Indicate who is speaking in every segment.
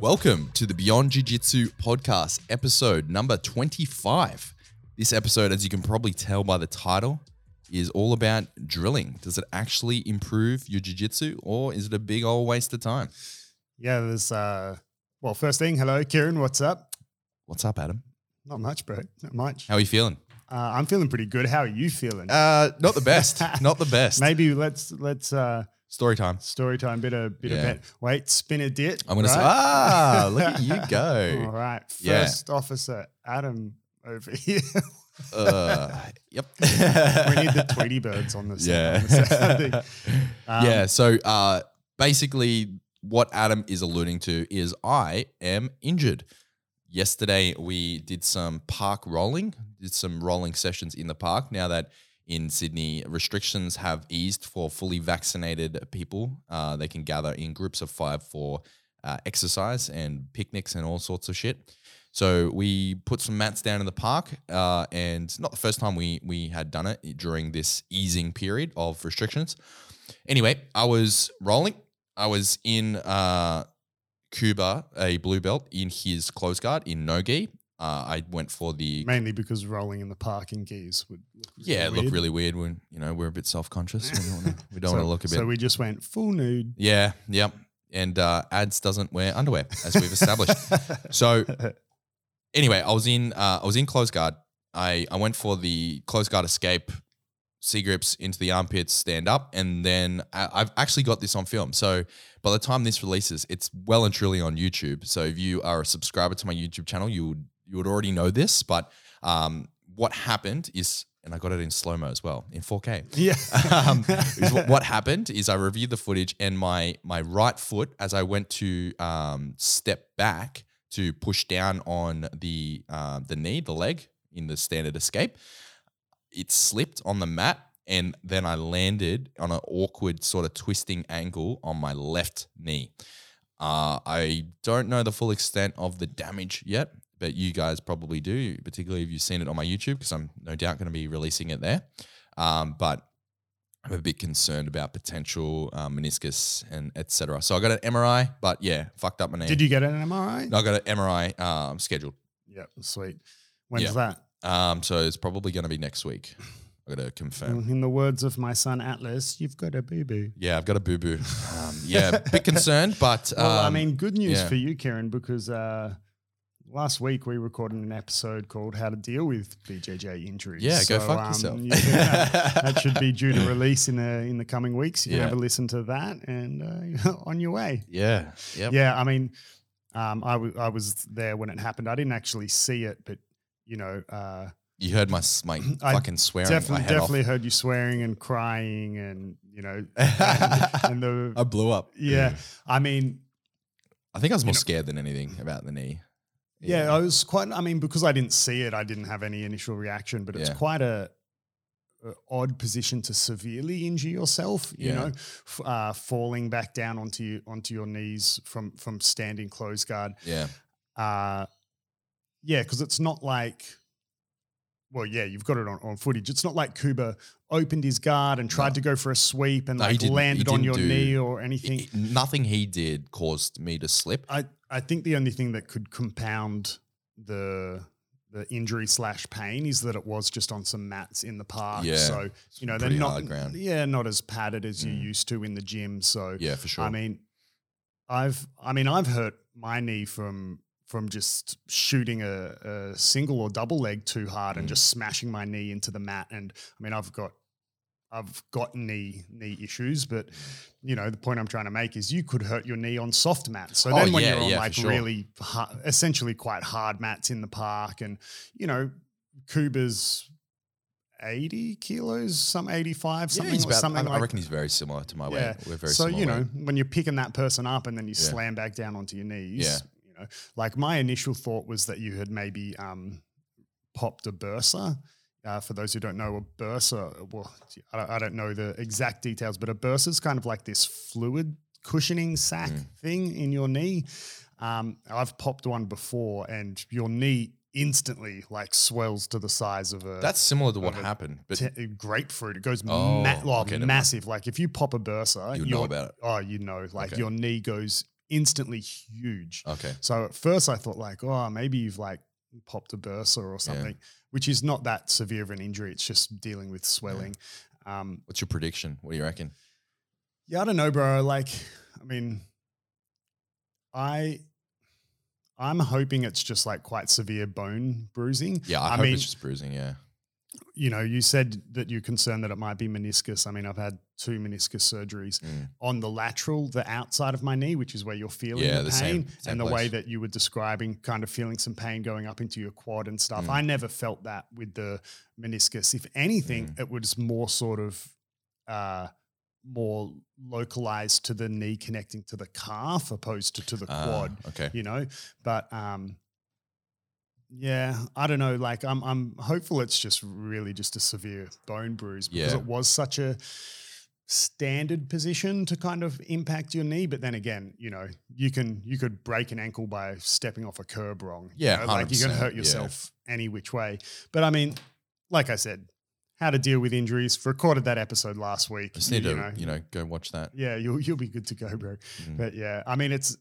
Speaker 1: Welcome to the Beyond Jiu Jitsu podcast, episode number 25. This episode, as you can probably tell by the title, is all about drilling. Does it actually improve your jiu jitsu or is it a big old waste of time?
Speaker 2: Yeah, there's uh well, first thing, hello, Kieran, what's up?
Speaker 1: What's up, Adam?
Speaker 2: Not much, bro. Not much.
Speaker 1: How are you feeling?
Speaker 2: Uh, I'm feeling pretty good. How are you feeling?
Speaker 1: Uh, not the best. not the best.
Speaker 2: Maybe let's let's uh
Speaker 1: Story time.
Speaker 2: story time, bit of bit
Speaker 1: Yeah.
Speaker 2: of bet. Wait, spin a dit.
Speaker 1: I'm going to say, ah, look at you
Speaker 2: All
Speaker 1: go.
Speaker 2: right.
Speaker 1: Yeah.
Speaker 2: First officer Adam over here.
Speaker 1: Uh, yep.
Speaker 2: we need the Tweety birds on this. set. on the set. Um,
Speaker 1: yeah. So uh, basically, what Adam is alluding to is I am injured. Yesterday, we did some park rolling, did some rolling sessions in the park. Now that in Sydney, restrictions have eased for fully vaccinated people, uh, they can gather in groups of five for uh, exercise and picnics and all sorts of shit. So we put some mats down in the park, uh, and not the first time we we had done it during this easing period of restrictions. Anyway, I was rolling. I was in uh, Kuba, a blue belt in his close guard in no gi. Uh, I went for the
Speaker 2: Mainly because rolling in the park in gis would look really
Speaker 1: yeah, it looked really weird when you know we're a bit self conscious. We don't want to we don't
Speaker 2: so,
Speaker 1: want to look a bit.
Speaker 2: So we just went full nude.
Speaker 1: yeah, yep. And uh, ads doesn't wear underwear as we've established. So anyway, I was in uh, I was in close guard. I I went for the close guard escape, C grips into the armpits, stand up, and then I, I've actually got this on film. So by the time this releases, it's well and truly on YouTube. So if you are a subscriber to my YouTube channel, you would you would already know this. But um, what happened is, and I got it in slow mo as well in 4K
Speaker 2: yeah.
Speaker 1: um, what, what happened is I reviewed the footage and my my right foot as I went to um, step back to push down on the uh, the knee, the leg in the standard escape, it slipped on the mat and then I landed on an awkward sort of twisting angle on my left knee. Uh, I don't know the full extent of the damage yet, but you guys probably do, particularly if you've seen it on my YouTube, because I'm no doubt going to be releasing it there. Um, but I'm a bit concerned about potential um, meniscus and etc. So I got an MRI, but yeah, fucked up my knee.
Speaker 2: Did you get an MRI?
Speaker 1: No, I got an MRI um, scheduled.
Speaker 2: Yeah, sweet. When's
Speaker 1: Yeah.
Speaker 2: that?
Speaker 1: Um, so it's probably going to be next week. I got to confirm.
Speaker 2: In the words of my son Atlas, you've got a boo boo.
Speaker 1: Yeah, I've got a boo boo. Um, yeah, bit concerned, but um,
Speaker 2: Well, I mean, good news
Speaker 1: yeah.
Speaker 2: for you, Kieran, because uh, last week we recorded an episode called "How to Deal with BJJ Injuries."
Speaker 1: Yeah, go fuck yourself.
Speaker 2: you can, uh, that should be due to release in the in the coming weeks. You can have a listen to that, and uh, on your way.
Speaker 1: yeah, yep.
Speaker 2: Yeah, I mean, um, I wa- I was there when it happened. I didn't actually see it, but you know, uh,
Speaker 1: You heard my my
Speaker 2: I
Speaker 1: fucking swearing.
Speaker 2: definitely definitely heard you swearing and crying, and you know, and, and the
Speaker 1: I blew up.
Speaker 2: yeah. I mean,
Speaker 1: I think I was more
Speaker 2: know-
Speaker 1: scared than anything about the knee.
Speaker 2: Yeah, I was quite. I mean, because I didn't see it, I didn't have any initial reaction. But it's
Speaker 1: Yeah.
Speaker 2: quite a, a odd position to severely injure yourself. You
Speaker 1: Yeah.
Speaker 2: know, f- uh, falling back down onto you, onto your knees from from standing close guard.
Speaker 1: yeah,
Speaker 2: Uh, yeah, because it's not like. Well, yeah, you've got it on, on footage. It's not like Kuba opened his guard and tried
Speaker 1: No.
Speaker 2: to go for a sweep and
Speaker 1: No,
Speaker 2: like landed on your
Speaker 1: do-
Speaker 2: knee or anything.
Speaker 1: It- nothing he did caused me to slip.
Speaker 2: I, I think the only thing that could compound the the injury slash pain is that it was just on some mats in the park.
Speaker 1: Yeah,
Speaker 2: So you know they're not yeah not as padded as you
Speaker 1: Mm.
Speaker 2: used to in the gym. So
Speaker 1: Yeah, for sure.
Speaker 2: I mean, I've I mean I've hurt my knee from from just shooting a, a single or double leg too hard and
Speaker 1: Mm.
Speaker 2: just smashing my knee into the mat. And I mean I've got I've got knee knee issues, but you know the point I'm trying to make is you could hurt your knee on soft mats. So
Speaker 1: Oh,
Speaker 2: then when
Speaker 1: yeah,
Speaker 2: you're on
Speaker 1: yeah,
Speaker 2: like
Speaker 1: sure.
Speaker 2: really hard, essentially quite hard mats in the park, and you know Kuba's 80 kilos, some 85, something, or
Speaker 1: about,
Speaker 2: something
Speaker 1: I, I reckon he's very similar to my weight.
Speaker 2: Yeah.
Speaker 1: We're very
Speaker 2: so you know
Speaker 1: weight.
Speaker 2: when you're picking that person up and then you
Speaker 1: Yeah.
Speaker 2: slam back down onto your knees
Speaker 1: Yeah.
Speaker 2: you know like my initial thought was that you had maybe um, popped a bursa uh, for those who don't know a bursa well I don't, I don't know the exact details but a bursa is kind of like this fluid cushioning sac
Speaker 1: Mm.
Speaker 2: thing in your knee um, i've popped one before and your knee instantly like swells to the size of a
Speaker 1: That's similar to what happened, but
Speaker 2: te- grapefruit. It goes
Speaker 1: Oh,
Speaker 2: ma- oh,
Speaker 1: okay,
Speaker 2: massive. Like if you pop a bursa,
Speaker 1: you know about it.
Speaker 2: Oh, you know, like
Speaker 1: Okay.
Speaker 2: your knee goes instantly huge.
Speaker 1: Okay.
Speaker 2: So at first I thought like, oh, maybe you've like popped a bursa or something, which is not that severe of an injury. It's just dealing with swelling. Um,
Speaker 1: What's your prediction? What do you reckon?
Speaker 2: yeah, I don't know, bro. Like, I mean, I, I'm hoping it's just like quite severe bone bruising.
Speaker 1: Yeah, I,
Speaker 2: I
Speaker 1: hope
Speaker 2: mean-
Speaker 1: it's just bruising. Yeah.
Speaker 2: You know, you said that you're concerned that it might be meniscus. I mean, I've had two meniscus surgeries
Speaker 1: Mm.
Speaker 2: on the lateral, the outside of my knee, which is where you're feeling
Speaker 1: Yeah,
Speaker 2: the
Speaker 1: the
Speaker 2: pain,
Speaker 1: same- same
Speaker 2: and the way that you were describing, kind of feeling some pain going up into your quad and stuff.
Speaker 1: Mm.
Speaker 2: I never felt that with the meniscus. If anything,
Speaker 1: Mm.
Speaker 2: it was more sort of uh, more localized to the knee connecting to the calf opposed to to the
Speaker 1: Ah,
Speaker 2: quad.
Speaker 1: okay.
Speaker 2: You know, but um, yeah, I don't know. Like, I'm I'm hopeful it's just really just a severe bone bruise because
Speaker 1: Yeah.
Speaker 2: it was such a standard position to kind of impact your knee. But then again, you know, you can you could break an ankle by stepping off a curb wrong. you
Speaker 1: Yeah,
Speaker 2: know, like you can
Speaker 1: 100%,
Speaker 2: hurt
Speaker 1: yeah.
Speaker 2: yourself any which way. But I mean, like I said, how to deal with injuries. Recorded that episode last week.
Speaker 1: Just need
Speaker 2: you
Speaker 1: to,
Speaker 2: know,
Speaker 1: you know, go watch that.
Speaker 2: yeah, you'll you'll be good to go, bro.
Speaker 1: Mm.
Speaker 2: But yeah, I mean, it's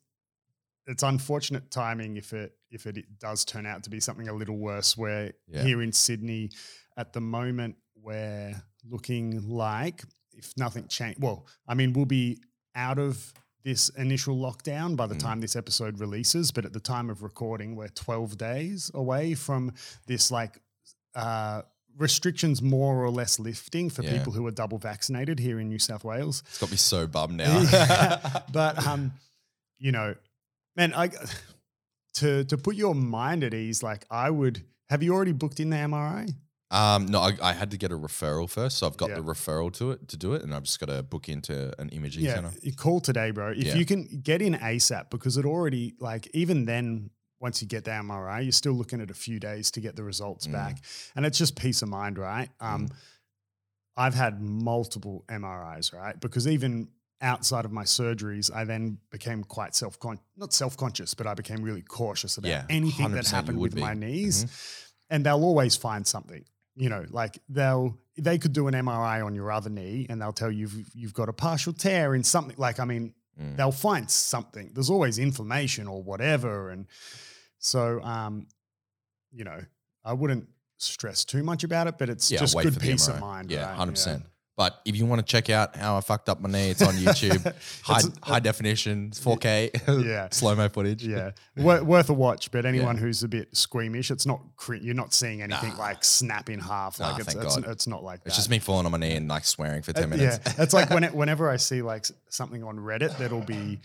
Speaker 2: it's unfortunate timing if it if it does turn out to be something a little worse. Where
Speaker 1: Yeah.
Speaker 2: here in Sydney, at the moment, we're looking like if nothing change. Well, I mean, we'll be out of this initial lockdown by the
Speaker 1: Mm.
Speaker 2: time this episode releases. But at the time of recording, we're twelve days away from this like. Uh, restrictions more or less lifting for
Speaker 1: Yeah.
Speaker 2: people who are double vaccinated here in New South Wales
Speaker 1: It's got me so bummed now.
Speaker 2: Yeah. but um, you know, man, I to to put your mind at ease, like I would. Have you already booked in the MRI?
Speaker 1: um, no, I, I had to get a referral first, so I've got
Speaker 2: Yeah.
Speaker 1: the referral to it to do it, and I've just got to book into an imaging
Speaker 2: yeah,
Speaker 1: center.
Speaker 2: you call today, bro. If
Speaker 1: Yeah.
Speaker 2: you can get in ASAP, because it already like even then. Once you get the MRI, you're still looking at a few days to get the results
Speaker 1: Mm.
Speaker 2: back, and it's just peace of mind, right? Um, I've had multiple MRIs, right? Because even outside of my surgeries, I then became quite self con not self conscious, but I became really cautious about
Speaker 1: Yeah,
Speaker 2: anything that happened with
Speaker 1: be.
Speaker 2: my knees.
Speaker 1: Mm-hmm.
Speaker 2: And they'll always find something. You know, like they'll they could do an MRI on your other knee and they'll tell you you've, you've got a partial tear in something. Like, I mean,
Speaker 1: Mm.
Speaker 2: they'll find something. There's always inflammation or whatever. And so, um, you know, I wouldn't stress too much about it, but it's
Speaker 1: Yeah,
Speaker 2: just good peace of mind.
Speaker 1: Yeah,
Speaker 2: right?
Speaker 1: hundred percent. But if you want to check out how I fucked up my knee, it's on YouTube. high,
Speaker 2: It's-
Speaker 1: high definition, 4K,
Speaker 2: Yeah.
Speaker 1: slow mo footage.
Speaker 2: Yeah, Wor- worth a watch. But anyone who's a bit squeamish, it's not. Cre- you're not seeing anything
Speaker 1: Nah.
Speaker 2: like snap in half.
Speaker 1: Nah,
Speaker 2: Like it's
Speaker 1: thank
Speaker 2: it's,
Speaker 1: God.
Speaker 2: it's not like that.
Speaker 1: It's just me falling on my knee and like swearing for
Speaker 2: Uh,
Speaker 1: ten minutes.
Speaker 2: Yeah, it's like when it, whenever I see like something on Reddit that'll be.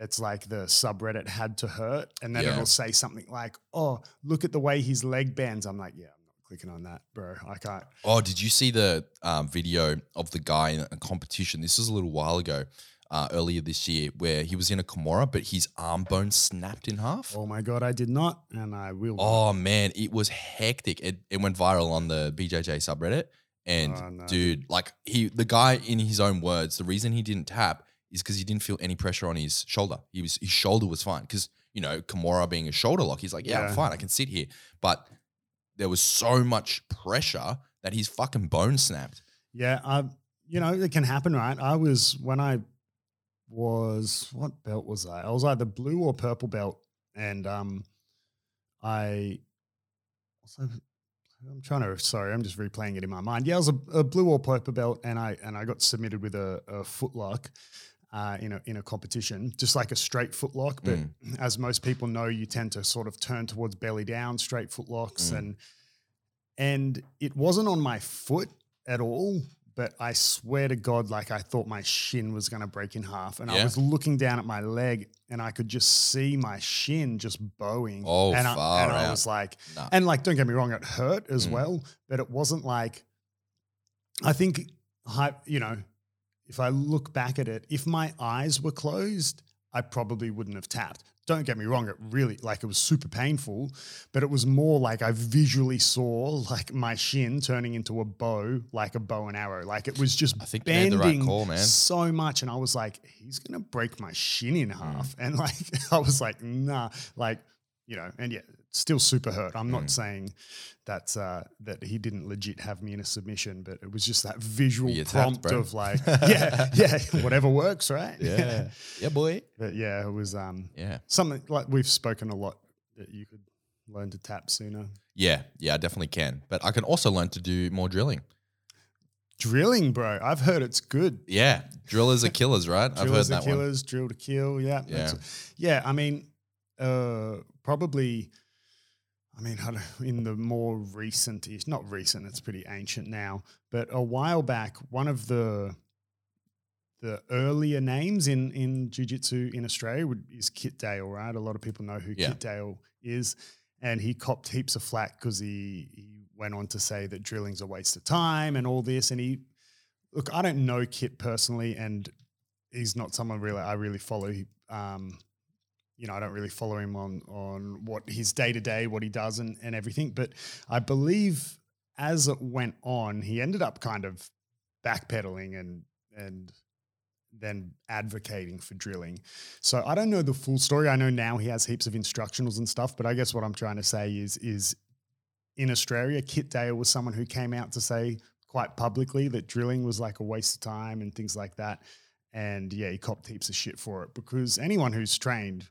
Speaker 2: It's like the subreddit had to hurt, and then
Speaker 1: Yeah.
Speaker 2: it'll say something like, "Oh, look at the way his leg bends." I'm like, "Yeah, clicking on that, bro. I can't."
Speaker 1: Oh, did you see the um, video of the guy in a competition? This was a little while ago, uh, earlier this year, where he was in a Kimura, but his arm bone snapped in half.
Speaker 2: Oh my god, I did not, and I will.
Speaker 1: Oh man, it was hectic. It, it went viral on the BJJ subreddit. And
Speaker 2: Oh, no.
Speaker 1: dude, like he, the guy in his own words, the reason he didn't tap is because he didn't feel any pressure on his shoulder. He was his shoulder was fine because you know Kimura being a shoulder lock, he's like, yeah, I'm fine, I can sit here. But there was so much pressure that his fucking bone snapped.
Speaker 2: Yeah, I, you know, it can happen, right? I was when I was what belt was I? I was either blue or purple belt, and um, I also I'm trying to sorry, I'm just replaying it in my mind. Yeah, I was a, a blue or purple belt, and I and I got submitted with a, a footlock. Uh, in a in a competition, just like a straight footlock, but
Speaker 1: Mm.
Speaker 2: as most people know, you tend to sort of turn towards belly down, straight footlocks,
Speaker 1: Mm.
Speaker 2: and and it wasn't on my foot at all. But I swear to God, like I thought my shin was going to break in half, and I was looking down at my leg, and I could just see my shin just bowing.
Speaker 1: Oh,
Speaker 2: and I, and I was like,
Speaker 1: Nah.
Speaker 2: and like, don't get me wrong, it hurt as
Speaker 1: Mm.
Speaker 2: well, but it wasn't like. I think, you know, if I look back at it, if my eyes were closed, I probably wouldn't have tapped. Don't get me wrong, it really like it was super painful, but it was more like I visually saw like my shin turning into a bow, like a bow and arrow. Like it was just
Speaker 1: I think
Speaker 2: bending
Speaker 1: right call, man.
Speaker 2: so much, and I was like, he's gonna break my shin in hmm. half, and like I was like, nah, like you know, and yeah, still super hurt. I'm not
Speaker 1: Mm.
Speaker 2: saying that uh, that he didn't legit have me in a submission, but it was just that visual
Speaker 1: You tapped,
Speaker 2: prompt
Speaker 1: bro.
Speaker 2: of like, yeah, yeah, whatever works, right?
Speaker 1: Yeah. yeah, boy.
Speaker 2: but yeah, it was um
Speaker 1: Yeah.
Speaker 2: something like we've spoken a lot that you could learn to tap sooner.
Speaker 1: Yeah. Yeah, I definitely can. But I can also learn to do more drilling.
Speaker 2: Drilling, bro. I've heard it's good.
Speaker 1: Yeah. Drillers are killers, right? I've heard that one.
Speaker 2: killers, drill to kill. Yeah.
Speaker 1: Yeah.
Speaker 2: Yeah. I mean, uh, probably, I mean, in the more recent, it's not recent, it's pretty ancient now, but a while back, one of the the earlier names in in jiu-jitsu in Australia would, is Kit Dale, right? A lot of people know who
Speaker 1: Yeah.
Speaker 2: Kit Dale is. And he copped heaps of flack because he, he went on to say that drilling's a waste of time and all this. And he, look, I don't know Kit personally, and he's not someone really I really follow. He, Um, you know, I don't really follow him on on what his day to day, what he does, and and everything. But I believe as it went on, he ended up kind of backpedaling and and then advocating for drilling. So I don't know the full story. I know now he has heaps of instructionals and stuff, but I guess what I'm trying to say is is in Australia, Kit Dale was someone who came out to say quite publicly that drilling was like a waste of time and things like that. And yeah, he copped heaps of shit for it because anyone who's trained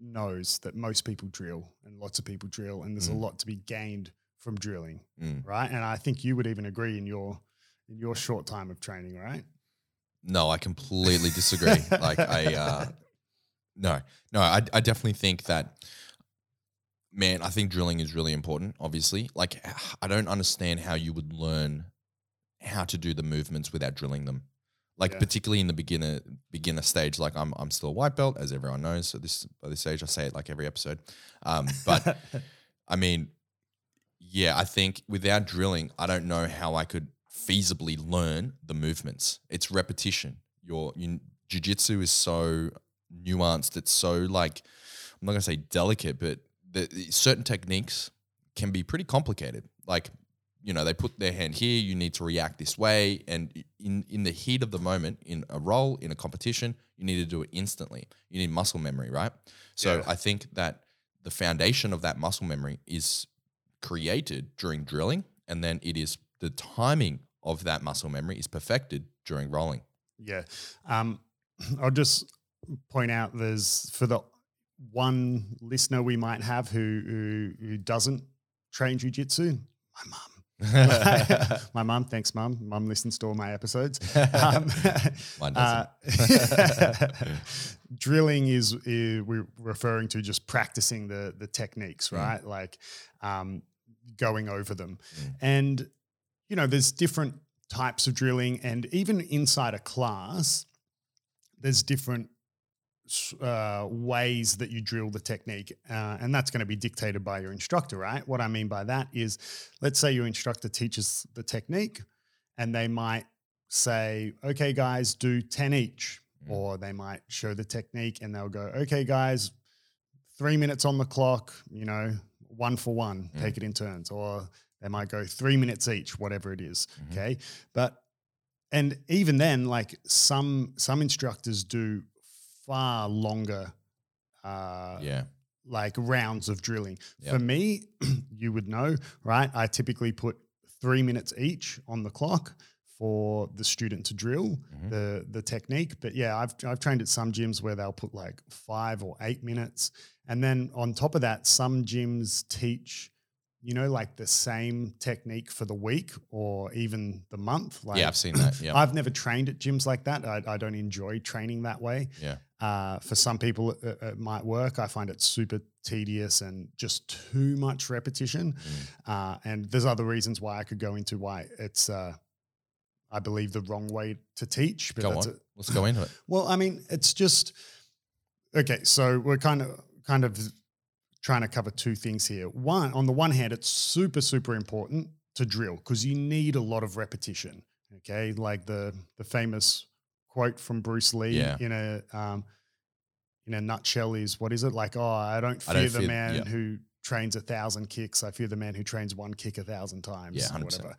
Speaker 2: knows that most people drill and lots of people drill, and there's
Speaker 1: Mm.
Speaker 2: a lot to be gained from drilling,
Speaker 1: Mm.
Speaker 2: right? And I think you would even agree in your in your short time of training, right?
Speaker 1: No, I completely disagree. like I uh no. No, I I definitely think that man, I think drilling is really important, obviously. Like I don't understand how you would learn how to do the movements without drilling them. Like
Speaker 2: Yeah.
Speaker 1: particularly in the beginner beginner stage, like I'm I'm still a white belt, as everyone knows. So this by this stage I say it like every episode. Um, but I mean, yeah, I think without drilling, I don't know how I could feasibly learn the movements. It's repetition. Your you, jiu-jitsu is so nuanced. It's so like I'm not gonna say delicate, but the, the- certain techniques can be pretty complicated. Like you know, they put their hand here. You need to react this way, and in in the heat of the moment, in a roll, in a competition, you need to do it instantly. You need muscle memory, right? So
Speaker 2: Yeah.
Speaker 1: I think that the foundation of that muscle memory is created during drilling, and then it is the timing of that muscle memory is perfected during rolling.
Speaker 2: Yeah. Um, I'll just point out there's for the one listener we might have who who, who doesn't train jujitsu, my mum. my mum, thanks, mum. Mum listens to all my episodes. Um,
Speaker 1: Mine
Speaker 2: uh, drilling is, is we're referring to just practicing the the techniques,
Speaker 1: Mm.
Speaker 2: right? Like um, going over them,
Speaker 1: Mm.
Speaker 2: and you know, there's different types of drilling, and even inside a class, there's different uh, ways that you drill the technique, uh, and that's going to be dictated by your instructor, right? What I mean by that is, let's say your instructor teaches the technique, and they might say, "Okay, guys, do ten each,"
Speaker 1: Mm.
Speaker 2: or they might show the technique, and they'll go, "Okay, guys, three minutes on the clock, you know, one for one,
Speaker 1: Mm.
Speaker 2: take it in turns," or they might go three minutes each, whatever it is.
Speaker 1: Mhm.
Speaker 2: Okay, but and even then, like some some instructors do far longer, uh,
Speaker 1: yeah.
Speaker 2: like rounds of drilling.
Speaker 1: Yep.
Speaker 2: For me, you would know, right? I typically put three minutes each on the clock for the student to drill
Speaker 1: Mhm.
Speaker 2: the the technique. But yeah, I've I've trained at some gyms where they'll put like five or eight minutes, and then on top of that, some gyms teach. You know, like the same technique for the week or even the month. Like
Speaker 1: yeah, I've seen that. Yeah.
Speaker 2: I've never trained at gyms like that. I, I don't enjoy training that way.
Speaker 1: Yeah.
Speaker 2: Uh, for some people, it, it- might work. I find it super tedious and just too much repetition.
Speaker 1: Mm.
Speaker 2: Uh, and there's other reasons why I could go into why it's, uh, I believe, the wrong way to teach. But
Speaker 1: Go on.
Speaker 2: a-
Speaker 1: Let's go into it.
Speaker 2: well, I mean, it's just okay. So we're kind of kind of trying to cover two things here. One, on the one hand, it's super super important to drill because you need a lot of repetition. Okay, like the the famous quote from Bruce Lee
Speaker 1: Yeah.
Speaker 2: in a um, in a nutshell is what is it like? Oh, I don't
Speaker 1: I
Speaker 2: fear
Speaker 1: don't
Speaker 2: the
Speaker 1: fear-
Speaker 2: man
Speaker 1: yeah.
Speaker 2: who trains a thousand kicks. I fear the man who trains one kick a thousand times.
Speaker 1: Yeah, 100%.
Speaker 2: whatever.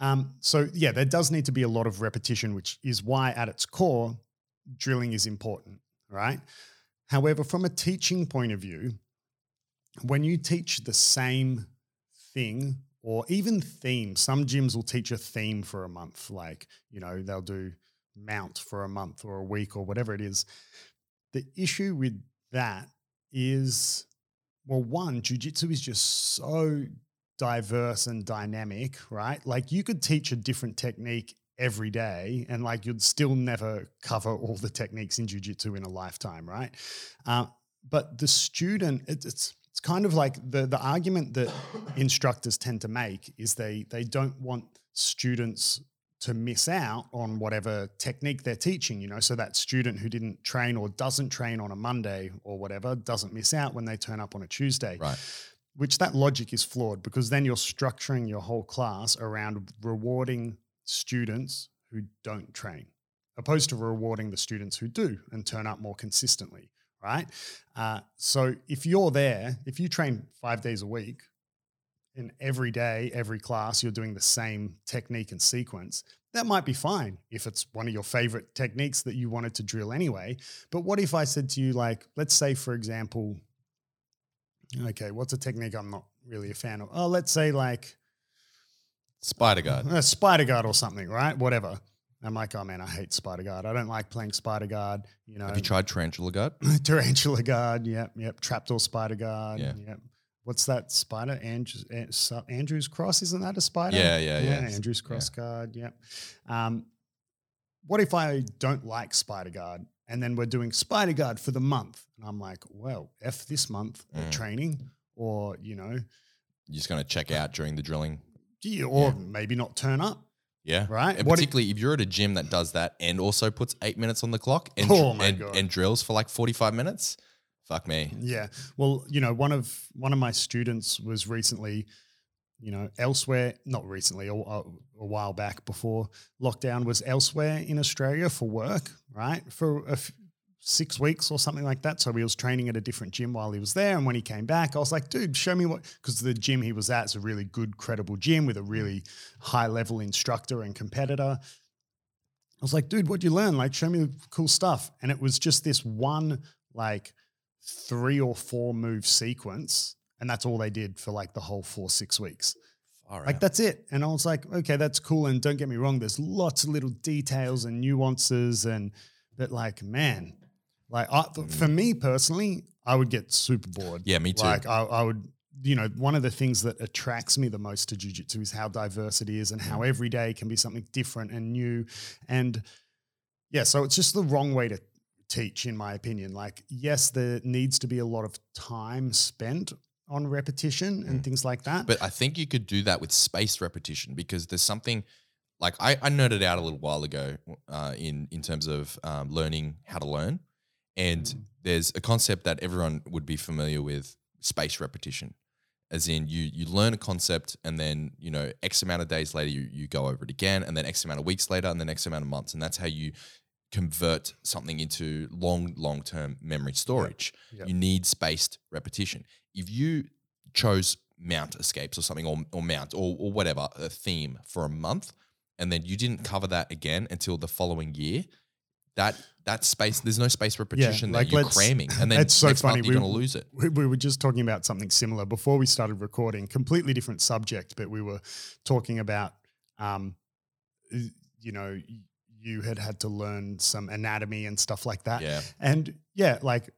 Speaker 2: Um, so yeah, there does need to be a lot of repetition, which is why at its core, drilling is important, right? However, from a teaching point of view, when you teach the same thing or even theme, some gyms will teach a theme for a month. Like, you know, they'll do mount for a month or a week or whatever it is. The issue with that is, well, one, jujitsu is just so diverse and dynamic, right? Like you could teach a different technique every day and like you'd still never cover all the techniques in jiu-jitsu in a lifetime right uh, but the student it, it's it's kind of like the the argument that instructors tend to make is they they don't want students to miss out on whatever technique they're teaching, you know, so that student who didn't train or doesn't train on a Monday or whatever doesn't miss out when they turn up on a Tuesday.
Speaker 1: Right.
Speaker 2: Which that logic is flawed because then you're structuring your whole class around rewarding students who don't train, opposed to rewarding the students who do and turn up more consistently, right? Uh, so if you're there, if you train five days a week, in every day, every class, you're doing the same technique and sequence, that might be fine if it's one of your favorite techniques that you wanted to drill anyway. But what if I said to you, like, let's say, for example, okay, what's a technique I'm not really a fan of? Oh, let's say, like,
Speaker 1: Spider guard.
Speaker 2: a spider guard or something, right? Whatever. I'm like, oh man, I hate spider guard. I don't like playing spider guard. You know,
Speaker 1: Have you tried tarantula guard?
Speaker 2: tarantula guard. Yep, yep. Trapdoor spider guard.
Speaker 1: Yeah.
Speaker 2: Yep. What's that spider? Andrews, Andrews Cross, isn't that a spider?
Speaker 1: Yeah, yeah, yeah.
Speaker 2: Andrews Cross guard. Yep. Um, what if I don't like spider guard and then we're doing spider guard for the month? And I'm like, well, F this month
Speaker 1: Mm.
Speaker 2: training or, you know,
Speaker 1: You're just going to check out during the drilling.
Speaker 2: yeah, or
Speaker 1: Yeah.
Speaker 2: maybe not turn up.
Speaker 1: Yeah.
Speaker 2: Right.
Speaker 1: And
Speaker 2: What if-
Speaker 1: particularly if you're at a gym that does that and also puts eight minutes on the clock and,
Speaker 2: Oh
Speaker 1: and, and drills for like 45 minutes, fuck me.
Speaker 2: Yeah. Well, you know, one of one of my students was recently, you know, elsewhere. Not recently, a, a, while back before lockdown was elsewhere in Australia for work, right? For a f- six weeks or something like that. So he was training at a different gym while he was there. And when he came back, I was like, dude, show me what, because the gym he was at is a really good, credible gym with a really high level instructor and competitor. I was like, dude, what'd you learn? Like, show me cool stuff. And it was just this one, like, three or four move sequence. And that's all they did for like the whole four, six weeks.
Speaker 1: All right.
Speaker 2: Like, that's it. And I was like, okay, that's cool. And don't get me wrong, there's lots of little details and nuances. And, but like, man, like, I, for hmm. me personally, I would get super bored.
Speaker 1: yeah, me too.
Speaker 2: Like I, I would, you know, one of the things that attracts me the most to jujitsu is how diverse it is and how hmm. every day can be something different and new. And yeah, so it's just the wrong way to teach, in my opinion. Like, yes, there needs to be a lot of time spent on repetition and
Speaker 1: Mm.
Speaker 2: things like that.
Speaker 1: But I think you could do that with spaced repetition because there's something like I, I nerded out a little while ago uh, in in terms of um, learning how to learn, and
Speaker 2: Mm.
Speaker 1: there's a concept that everyone would be familiar with: spaced repetition. As in, you you learn a concept, and then you know X amount of days later you you go over it again, and then X amount of weeks later, and then X amount of months, and that's how you convert something into long long term memory storage.
Speaker 2: Yep.
Speaker 1: You need spaced repetition. If you chose mount escapes or something or, or mount or, or whatever a theme for a month and then you didn't cover that again until the following year that that space there's no space repetition yeah,
Speaker 2: like
Speaker 1: that you're cramming and then
Speaker 2: it's so funny,
Speaker 1: you're
Speaker 2: we-
Speaker 1: going to lose it
Speaker 2: we, we were just talking about something similar before we started recording completely different subject but we were talking about um you know you had had to learn some anatomy and stuff like that
Speaker 1: yeah
Speaker 2: and yeah like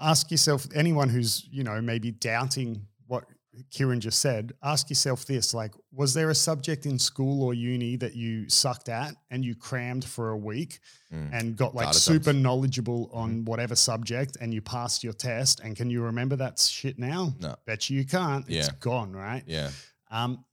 Speaker 2: ask yourself anyone who's you know maybe doubting what Kieran just said, ask yourself this like, was there a subject in school or uni that you sucked at and you crammed for a week
Speaker 1: Mm.
Speaker 2: and got like
Speaker 1: Data
Speaker 2: super knowledgeable on whatever subject and you passed your test? And can you remember that shit now?
Speaker 1: No.
Speaker 2: Bet you you can't. It's gone, right?
Speaker 1: yeah
Speaker 2: Um,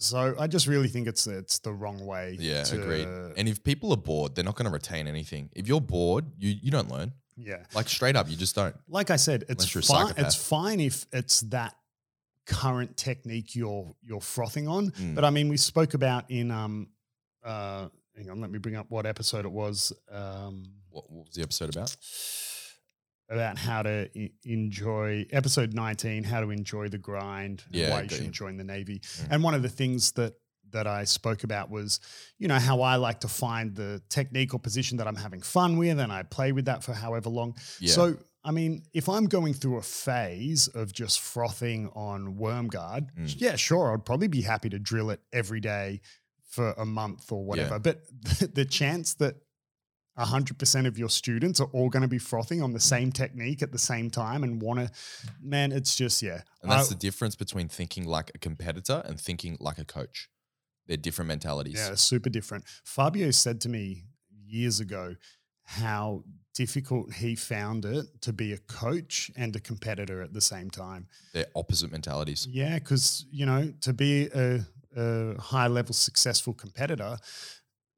Speaker 2: so I just really think it's it's the wrong way.
Speaker 1: yeah
Speaker 2: to-
Speaker 1: agreed and if people are bored they're not going to retain anything if you're bored you you don't learn
Speaker 2: yeah.
Speaker 1: like straight up you just don't
Speaker 2: like I said, it's
Speaker 1: Unless you're a
Speaker 2: fine. It's fine if it's that current technique you're you're frothing on.
Speaker 1: Mm.
Speaker 2: But I mean, we spoke about in um uh hang on, let me bring up what episode it was. Um
Speaker 1: what, what was the episode about
Speaker 2: about how to enjoy episode 19 how to enjoy the grind and
Speaker 1: Yeah,
Speaker 2: why you shouldn't join the navy
Speaker 1: Mm.
Speaker 2: and one of the things that that i spoke about was you know how i like to find the technique or position that i'm having fun with and i play with that for however long
Speaker 1: yeah
Speaker 2: so I mean, if I'm going through a phase of just frothing on worm guard,
Speaker 1: Mm.
Speaker 2: yeah, sure, I'd probably be happy to drill it every day for a month or whatever. But the chance that 100% of your students are all going to be frothing on the same technique at the same time and want to, man, it's just, yeah.
Speaker 1: And that's
Speaker 2: I-
Speaker 1: the difference between thinking like a competitor and thinking like a coach. They're different mentalities.
Speaker 2: Yeah, super different. Fabio said to me years ago how difficult he found it to be a coach and a competitor at the same time.
Speaker 1: They're opposite mentalities.
Speaker 2: Yeah, because you know, to be a, a high level successful competitor,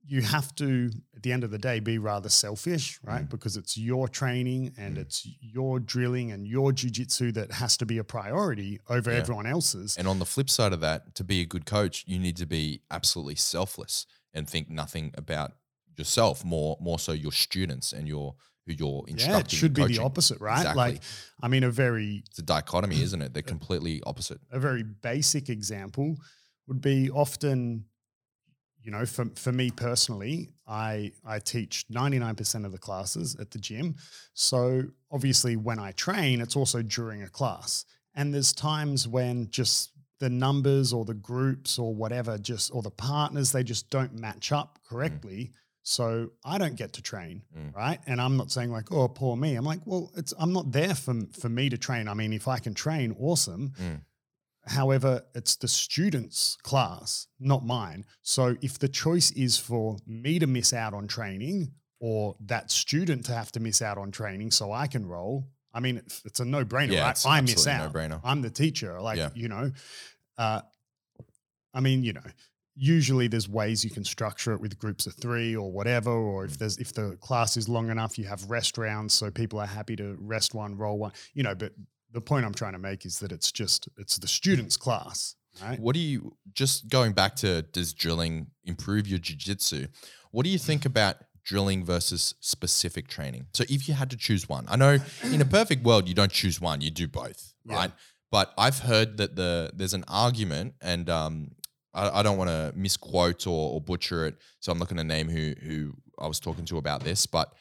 Speaker 2: you have to, at the end of the day, be rather selfish, right?
Speaker 1: Mm.
Speaker 2: Because it's your training and
Speaker 1: Mm.
Speaker 2: it's your drilling and your jujitsu that has to be a priority over
Speaker 1: Yeah.
Speaker 2: everyone else's.
Speaker 1: And on the flip side of that, to be a good coach, you need to be absolutely selfless and think nothing about yourself, more more so your students and your who you're instructing.
Speaker 2: yeah, it should be the opposite, right?
Speaker 1: Exactly.
Speaker 2: Like, I mean, a very
Speaker 1: It's a dichotomy, isn't it? They're completely opposite.
Speaker 2: a very basic example would be often you know for, for me personally i i teach 99% of the classes at the gym. So obviously when i train it's also during a class. And there's times when just the numbers or the groups or whatever just or the partners they just don't match up correctly. So i don't get to train
Speaker 1: Mm.
Speaker 2: right? And i'm not saying like oh poor me. I'm like well it's i'm not there for for me to train. I mean if i can train awesome.
Speaker 1: Mm.
Speaker 2: However, it's the student's class, not mine. So if the choice is for me to miss out on training or that student to have to miss out on training so I can roll, I mean, it's, it's a no brainer,
Speaker 1: Yeah, it's
Speaker 2: I miss out.
Speaker 1: no-brainer.
Speaker 2: I'm the teacher. Like,
Speaker 1: Yeah.
Speaker 2: you know, uh, I mean, you know, usually there's ways you can structure it with groups of three or whatever, or
Speaker 1: Mm.
Speaker 2: if there's if the class is long enough, you have rest rounds so people are happy to rest one, roll one, you know, but the point I'm trying to make is that it's just it's the student's class, right?
Speaker 1: What do you just going back to does drilling improve your jiu-jitsu? What do you think about drilling versus specific training? So if you had to choose one, I know in a perfect world you don't choose one, you do both,
Speaker 2: Yeah.
Speaker 1: right? But I've heard that the there's an argument, and um, I, I don't want to misquote or, or butcher it, so I'm not going to name who who I was talking to about this. But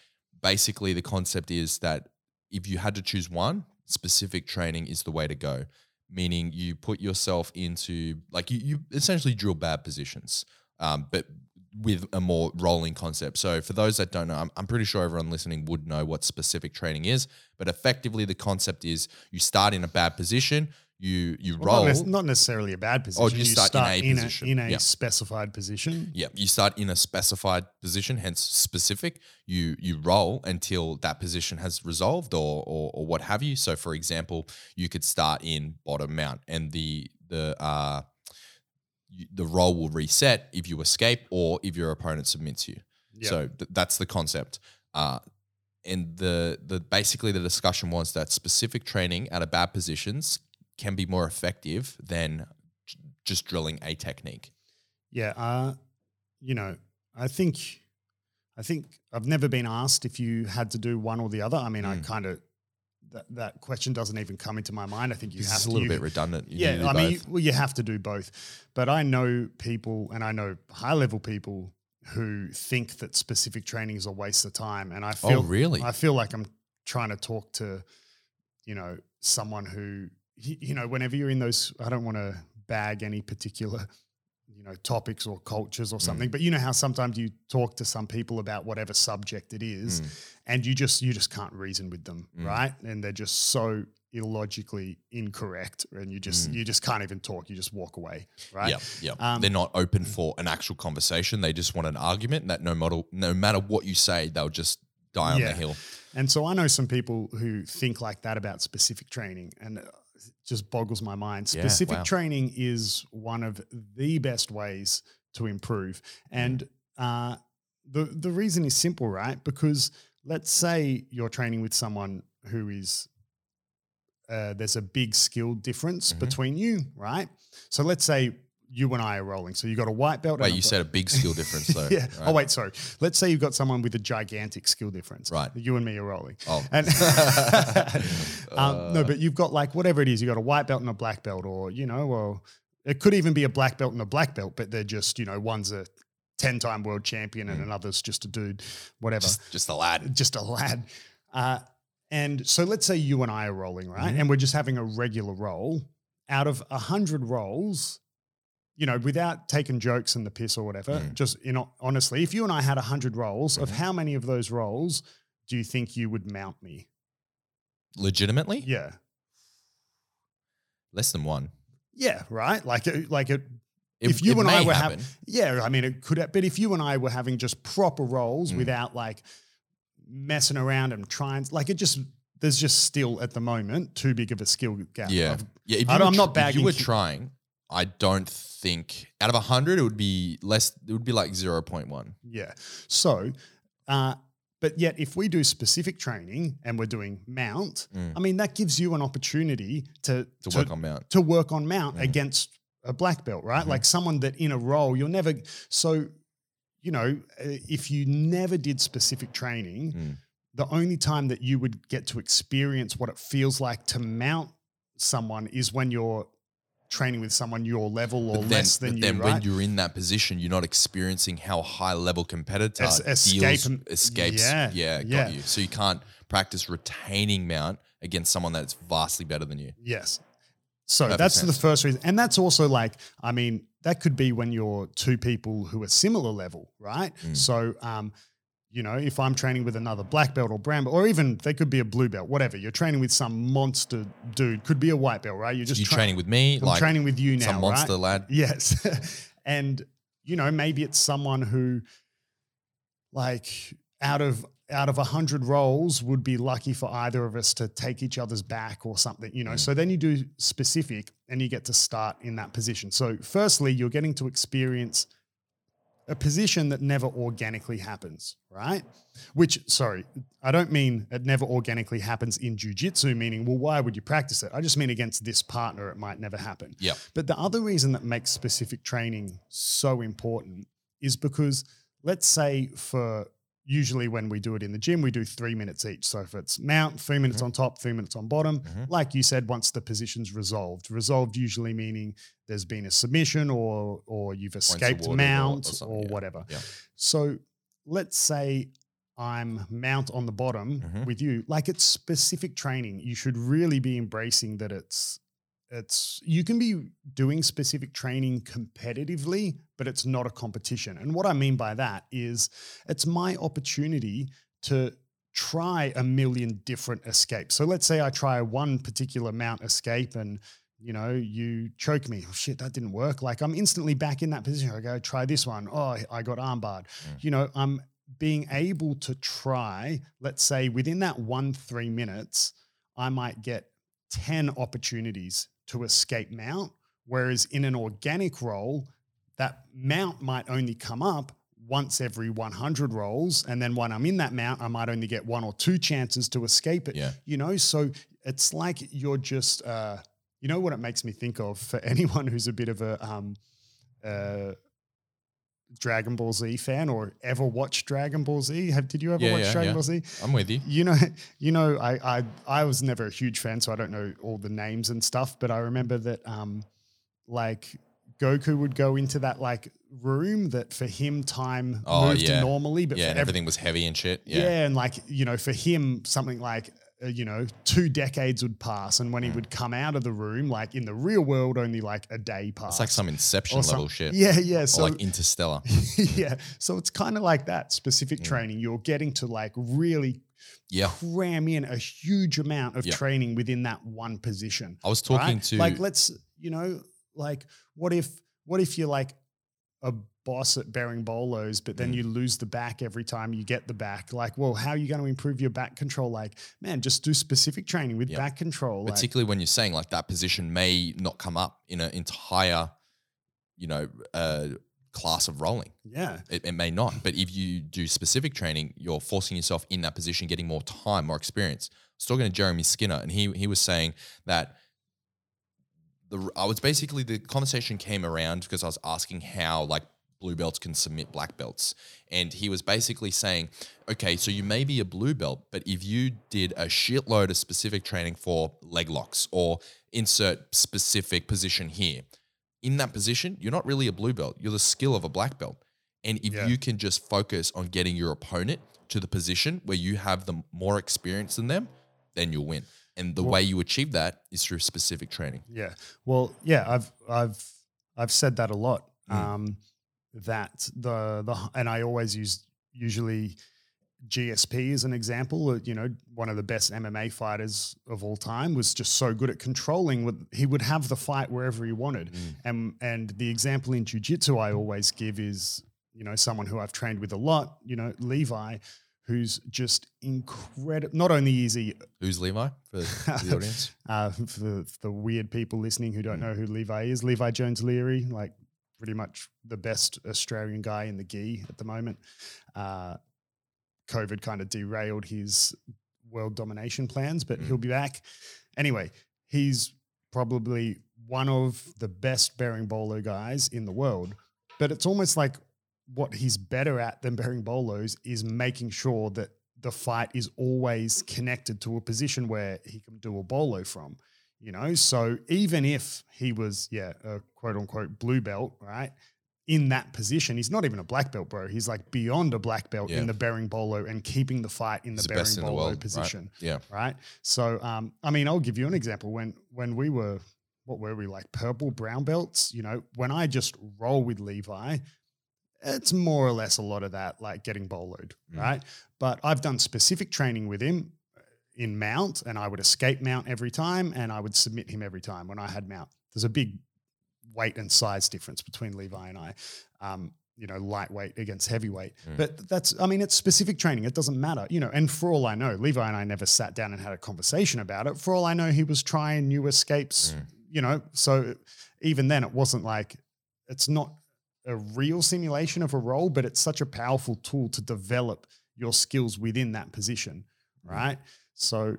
Speaker 1: basically, the concept is that if you had to choose one, specific training is the way to go. Meaning, you put yourself into like you, you essentially drill bad positions, um, but with a more rolling concept. So, for those that don't know, I'm, I'm pretty sure everyone listening would know what specific training is. But effectively, the concept is you start in a bad position, you you
Speaker 2: Well,
Speaker 1: roll.
Speaker 2: not, nec- not necessarily a bad position.
Speaker 1: Or you start in a
Speaker 2: in
Speaker 1: position.
Speaker 2: a, in a specified position.
Speaker 1: Yeah, you start in a specified position, hence specific. You you roll until that position has resolved, or or, or what have you. So, for example, you could start in bottom mount, and the the uh the roll will reset if you escape or if your opponent submits you.
Speaker 2: Yeah.
Speaker 1: So th- that's the concept. Uh, and the the basically the discussion was that specific training at a bad positions can be more effective than j- just drilling a technique.
Speaker 2: Yeah, uh, you know, I think, I think I've never been asked if you had to do one or the other. I mean, I
Speaker 1: Mm.
Speaker 2: kind of that that question doesn't even come into my mind. I think you
Speaker 1: This
Speaker 2: have
Speaker 1: is
Speaker 2: to
Speaker 1: a little
Speaker 2: you-
Speaker 1: bit redundant. You
Speaker 2: yeah, I mean,
Speaker 1: both.
Speaker 2: well, you have to do both. But I know people, and I know high level people who think that specific training is a waste of time. And I
Speaker 1: oh,
Speaker 2: feel,
Speaker 1: really?
Speaker 2: I feel like I'm trying to talk to, you know, someone who, you know, whenever you're in those, I don't want to bag any particular, you know, topics or cultures or
Speaker 1: Mm.
Speaker 2: something, but you know how sometimes you talk to some people about whatever subject it is,
Speaker 1: Mm.
Speaker 2: and you just you just can't reason with them,
Speaker 1: Mm.
Speaker 2: right? And they're just so illogically incorrect, and you just
Speaker 1: Mm.
Speaker 2: you just can't even talk. You just walk away, right?
Speaker 1: Yeah, yeah.
Speaker 2: Um,
Speaker 1: They're not open for an actual conversation. They just want an argument that no matter no matter what you say, they'll just die on
Speaker 2: Yeah.
Speaker 1: the hill.
Speaker 2: And so I know some people who think like that about specific training, and just boggles my mind.
Speaker 1: Yeah,
Speaker 2: Specific
Speaker 1: wow.
Speaker 2: training is one of the best ways to improve, and uh, the the reason is simple, right? Because let's say you're training with someone who is uh, there's a big skill difference
Speaker 1: Mhm.
Speaker 2: between you, right? So let's say you and I are rolling. So you got a white belt.
Speaker 1: Wait, you said a big skill difference though.
Speaker 2: yeah.
Speaker 1: right?
Speaker 2: Oh wait, sorry. Let's say you've got someone with a gigantic skill difference.
Speaker 1: Right.
Speaker 2: You and me are rolling.
Speaker 1: Oh.
Speaker 2: And um, no,
Speaker 1: Uh,
Speaker 2: but you've got like whatever it is. You got a white belt and a black belt, or you know, or it could even be a black belt and a black belt, but they're just you know, one's a ten-time world champion and
Speaker 1: Mm.
Speaker 2: another's just a dude, whatever,
Speaker 1: just, just a lad.
Speaker 2: just a lad. Uh, And so let's say you and I are rolling, right?
Speaker 1: Mhm.
Speaker 2: And we're just having a regular roll. Out of a hundred rolls, you know, without taking jokes and the piss or whatever,
Speaker 1: Mm.
Speaker 2: just you know, honestly, if you and I had a hundred rolls, of
Speaker 1: Mhm.
Speaker 2: how many of those rolls do you think you would mount me?
Speaker 1: Legitimately,
Speaker 2: Yeah.
Speaker 1: less than one.
Speaker 2: Yeah, right. Like, it- like it.
Speaker 1: It-
Speaker 2: if you
Speaker 1: it
Speaker 2: and I were having, yeah, I mean, it could. have But if you and I were having just proper rolls
Speaker 1: Mm.
Speaker 2: without like messing around and trying, like it just, there's just still at the moment too big of a skill gap.
Speaker 1: Yeah,
Speaker 2: of-
Speaker 1: yeah.
Speaker 2: I
Speaker 1: you
Speaker 2: don't-
Speaker 1: were
Speaker 2: I'm not bagging
Speaker 1: you were trying, I don't think out of hundred it would be less. It would be like zero point one.
Speaker 2: Yeah. So, uh, but yet if we do specific training and we're doing mount,
Speaker 1: Mm.
Speaker 2: I mean that gives you an opportunity to
Speaker 1: to work on mount.
Speaker 2: to work on mount
Speaker 1: Mhm.
Speaker 2: against a black belt, right?
Speaker 1: Mhm.
Speaker 2: Like someone that in a roll you'll never. So, you know, uh, if you never did specific training,
Speaker 1: Mm.
Speaker 2: the only time that you would get to experience what it feels like to mount someone is when you're training with someone your level or
Speaker 1: then,
Speaker 2: less than
Speaker 1: but
Speaker 2: you,
Speaker 1: then
Speaker 2: right?
Speaker 1: when you're in that position, you're not experiencing how high level competitor
Speaker 2: Es- escape
Speaker 1: deals, escapes.
Speaker 2: yeah,
Speaker 1: Yeah,
Speaker 2: yeah.
Speaker 1: you. So you can't practice retaining mount against someone that's vastly better than you.
Speaker 2: Yes. So
Speaker 1: Perfect
Speaker 2: that's the first reason. And that's also like, I mean, that could be when you're two people who are similar level, right?
Speaker 1: Mm.
Speaker 2: So, um, you know, if I'm training with another black belt or brown belt, or even they could be a blue belt, whatever. You're training with some monster dude, could be a white belt, right? You're just
Speaker 1: you
Speaker 2: tra-
Speaker 1: training with me,
Speaker 2: I'm
Speaker 1: like
Speaker 2: training with you now,
Speaker 1: some monster
Speaker 2: right?
Speaker 1: lad.
Speaker 2: Yes. and you know, maybe it's someone who like out of out of a hundred rolls would be lucky for either of us to take each other's back or something, you know.
Speaker 1: Mm.
Speaker 2: So then you do specific and you get to start in that position. So firstly, you're getting to experience a position that never organically happens, right? Which, sorry, I don't mean it never organically happens in jujitsu, meaning, well, why would you practice it? I just mean against this partner, it might never happen.
Speaker 1: Yeah.
Speaker 2: But the other reason that makes specific training so important is because let's say for usually when we do it in the gym, we do three minutes each. So if it's mount, three minutes
Speaker 1: Mhm.
Speaker 2: on top, three minutes on bottom,
Speaker 1: Mhm.
Speaker 2: like you said, once the position's resolved, resolved usually meaning there's been a submission or or you've escaped
Speaker 1: awarded or-
Speaker 2: mount
Speaker 1: or
Speaker 2: or,
Speaker 1: yeah.
Speaker 2: whatever.
Speaker 1: Yeah.
Speaker 2: So let's say I'm mount on the bottom
Speaker 1: Mhm.
Speaker 2: with you. Like it's specific training. You should really be embracing that it's it's you can be doing specific training competitively, but it's not a competition. And what I mean by that is it's my opportunity to try a million different escapes. So let's say I try one particular mount escape and you know, you choke me. Oh, shit, that didn't work. Like I'm instantly back in that position. I go, try this one. Oh, I got armbarred.
Speaker 1: Mm.
Speaker 2: You know, I'm being able to try, let's say within that one, three minutes, I might get 10 opportunities to escape mount. Whereas in an organic roll, that mount might only come up once every 100 rolls. And then when I'm in that mount, I might only get one or two chances to escape it.
Speaker 1: Yeah.
Speaker 2: You know, so it's like you're just, uh, you know what it makes me think of for anyone who's a bit of a um, uh, Dragon Ball Z fan or ever watched Dragon Ball Z? Have did you ever
Speaker 1: Yeah,
Speaker 2: watch
Speaker 1: yeah,
Speaker 2: Dragon
Speaker 1: yeah.
Speaker 2: Ball Z?
Speaker 1: I'm with you.
Speaker 2: You know, you know, I, I I was never a huge fan, so I don't know all the names and stuff. But I remember that, um, like Goku would go into that like room that for him time
Speaker 1: Oh,
Speaker 2: moved
Speaker 1: yeah.
Speaker 2: normally, but
Speaker 1: yeah, and
Speaker 2: every-
Speaker 1: everything was heavy and shit.
Speaker 2: yeah.
Speaker 1: Yeah.
Speaker 2: and like you know, for him, something like you know, two decades would pass, and when he
Speaker 1: Mm.
Speaker 2: would come out of the room, like in the real world, only like a day passed.
Speaker 1: It's like some Inception
Speaker 2: or some-
Speaker 1: level shit.
Speaker 2: Yeah, yeah.
Speaker 1: Or
Speaker 2: So
Speaker 1: like Interstellar.
Speaker 2: yeah, so it's kind of like that specific
Speaker 1: Mm.
Speaker 2: training. You're getting to like really
Speaker 1: Yeah.
Speaker 2: cram in a huge amount of
Speaker 1: Yeah.
Speaker 2: training within that one position.
Speaker 1: I was talking
Speaker 2: right?
Speaker 1: to
Speaker 2: like let's you know like what if what if you're like a boss at berimbolos but then
Speaker 1: Mm.
Speaker 2: you lose the back every time you get the back like well how are you going to improve your back control like man just do specific training with
Speaker 1: Yeah.
Speaker 2: back control like,
Speaker 1: particularly when you're saying like that position may not come up in an entire, you know, uh, class of rolling.
Speaker 2: yeah
Speaker 1: It, it may not, but if you do specific training, you're forcing yourself in that position, getting more time, more experience. I was talking to Jeremy Skinner, and he he was saying that the I was basically the conversation came around because I was asking how like blue belts can submit black belts, and he was basically saying, okay, so you may be a blue belt, but if you did a shitload of specific training for leg locks or insert specific position here, in that position, you're not really a blue belt. You're the skill of a black belt. And if
Speaker 2: Yeah.
Speaker 1: you can just focus on getting your opponent to the position where you have the more experience than them, then you'll win. And the
Speaker 2: Well-
Speaker 1: way you achieve that is through specific training.
Speaker 2: Yeah. Well, yeah, I've I've I've said that a lot.
Speaker 1: Mm.
Speaker 2: Um, that the the and I always use usually GSP as an example. uh, You know, one of the best MMA fighters of all time was just so good at controlling. With he would have the fight wherever he wanted.
Speaker 1: Mm.
Speaker 2: And and the example in jujitsu I always give is you know someone who I've trained with a lot. You know, Levi. Who's just incredible? Not only is he
Speaker 1: Who's Levi for the audience?
Speaker 2: uh, for the, for the weird people listening who don't
Speaker 1: Mm.
Speaker 2: know who Levi is, Levi Jones Leary, like pretty much the best Australian guy in the gi at the moment. Uh, COVID kind of derailed his world domination plans, but
Speaker 1: Mm.
Speaker 2: he'll be back. Anyway, he's probably one of the best berimbolo guys in the world. But it's almost like what he's better at than berimbolos is making sure that the fight is always connected to a position where he can do a bolo from. You know, so even if he was, yeah, a quote unquote blue belt, right? In that position, he's not even a black belt, bro. He's like beyond a black belt
Speaker 1: Yeah.
Speaker 2: in the berimbolo and keeping the fight in
Speaker 1: He's
Speaker 2: the bearing
Speaker 1: in the
Speaker 2: bolo
Speaker 1: world, right?
Speaker 2: position
Speaker 1: Yeah.
Speaker 2: right? So, um, I mean, I'll give you an example. When when we were, what were we like, purple brown belts? You know, when I just roll with Levi, it's more or less a lot of that, like getting boloed,
Speaker 1: Mm.
Speaker 2: right? But I've done specific training with him in mount, and I would escape mount every time, and I would submit him every time when I had mount. There's a big weight and size difference between Levi and I. Um, you know, lightweight against heavyweight.
Speaker 1: Mm.
Speaker 2: But that's, I mean, it's specific training. It doesn't matter, you know. And for all I know, Levi and I never sat down and had a conversation about it. For all I know, he was trying new escapes,
Speaker 1: Mm.
Speaker 2: you know. So even then, it wasn't like it's not a real simulation of a roll, but it's such a powerful tool to develop your skills within that position,
Speaker 1: Mm.
Speaker 2: right? So,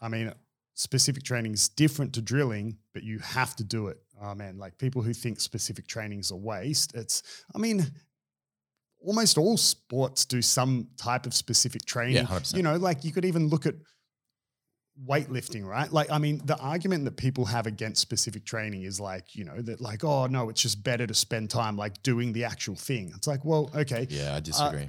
Speaker 2: I mean, specific training is different to drilling, but you have to do it. Oh man, like people who think specific training is a waste, it's, I mean, almost all sports do some type of specific training.
Speaker 1: Yeah, 100%.
Speaker 2: You know, like you could even look at weightlifting, right? Like, I mean, the argument that people have against specific training is like, you know, that like, oh no, it's just better to spend time like doing the actual thing. It's like, well, okay,
Speaker 1: Yeah, I uh, disagree.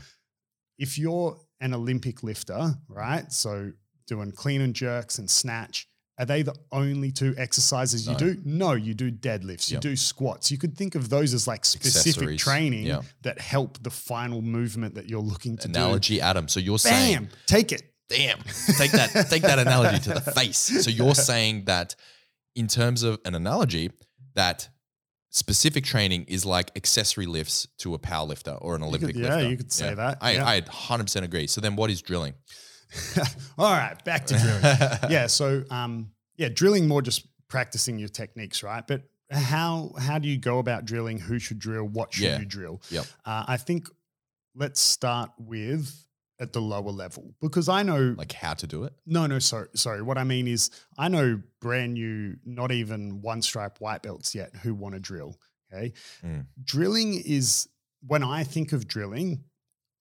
Speaker 2: if you're an Olympic lifter, right? So doing clean and jerks and snatch, are they the only two exercises you
Speaker 1: No.
Speaker 2: do? No, you do deadlifts, you do squats. You could think of those as like specific training
Speaker 1: yeah.
Speaker 2: that help the final movement that you're looking to
Speaker 1: Analogy, Adam. So you're
Speaker 2: do.
Speaker 1: saying
Speaker 2: Bam, take it.
Speaker 1: Damn. Take that take that analogy to the face. So you're saying that in terms of an analogy, that specific training is like accessory lifts to a power lifter or an
Speaker 2: You
Speaker 1: Olympic
Speaker 2: could- yeah,
Speaker 1: lifter.
Speaker 2: you could say that.
Speaker 1: I,
Speaker 2: yeah.
Speaker 1: I 100% agree. So then what is drilling?
Speaker 2: All right, back to drilling. yeah, so um, yeah, drilling more just practicing your techniques, right? But how how do you go about drilling? Who should drill? What should
Speaker 1: Yeah.
Speaker 2: you drill?
Speaker 1: Yep.
Speaker 2: Uh, I think let's start with at the lower level because I know
Speaker 1: Like how to do it?
Speaker 2: no no sorry sorry what I mean is I know brand new not even one stripe white belts yet who want to drill. Okay,
Speaker 1: Mm.
Speaker 2: drilling is when I think of drilling,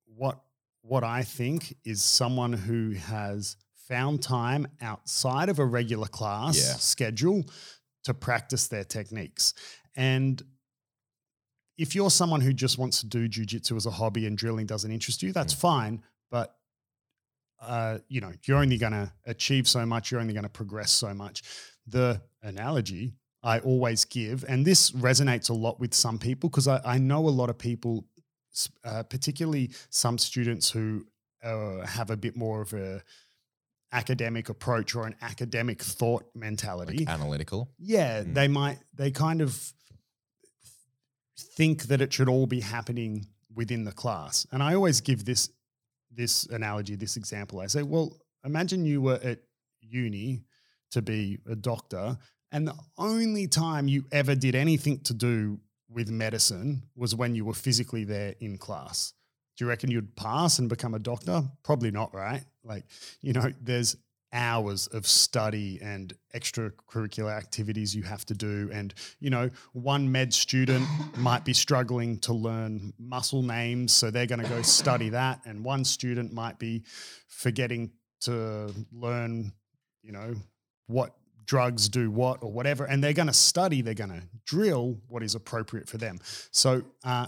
Speaker 2: what what I think is someone who has found time outside of a regular class
Speaker 1: Yeah.
Speaker 2: schedule to practice their techniques. And if you're someone who just wants to do jujitsu as a hobby and drilling doesn't interest you, that's fine. But uh, you know, you're only going to achieve so much. You're only going to progress so much. The analogy I always give, and this resonates a lot with some people because I, I know a lot of people, uh, particularly some students who uh, have a bit more of a academic approach or an academic thought mentality.
Speaker 1: Like analytical?
Speaker 2: Yeah,
Speaker 1: Mm.
Speaker 2: they might they kind of think that it should all be happening within the class. And I always give this this analogy, this example. I say, well, imagine you were at uni to be a doctor and the only time you ever did anything to do with medicine was when you were physically there in class. Do you reckon you'd pass and become a doctor? Probably not, right? Like, you know, there's hours of study and extracurricular activities you have to do. And, you know, one med student might be struggling to learn muscle names. So they're going to go study that. And one student might be forgetting to learn, you know, what drugs do what or whatever. And they're going to study, they're going to drill what is appropriate for them. So uh,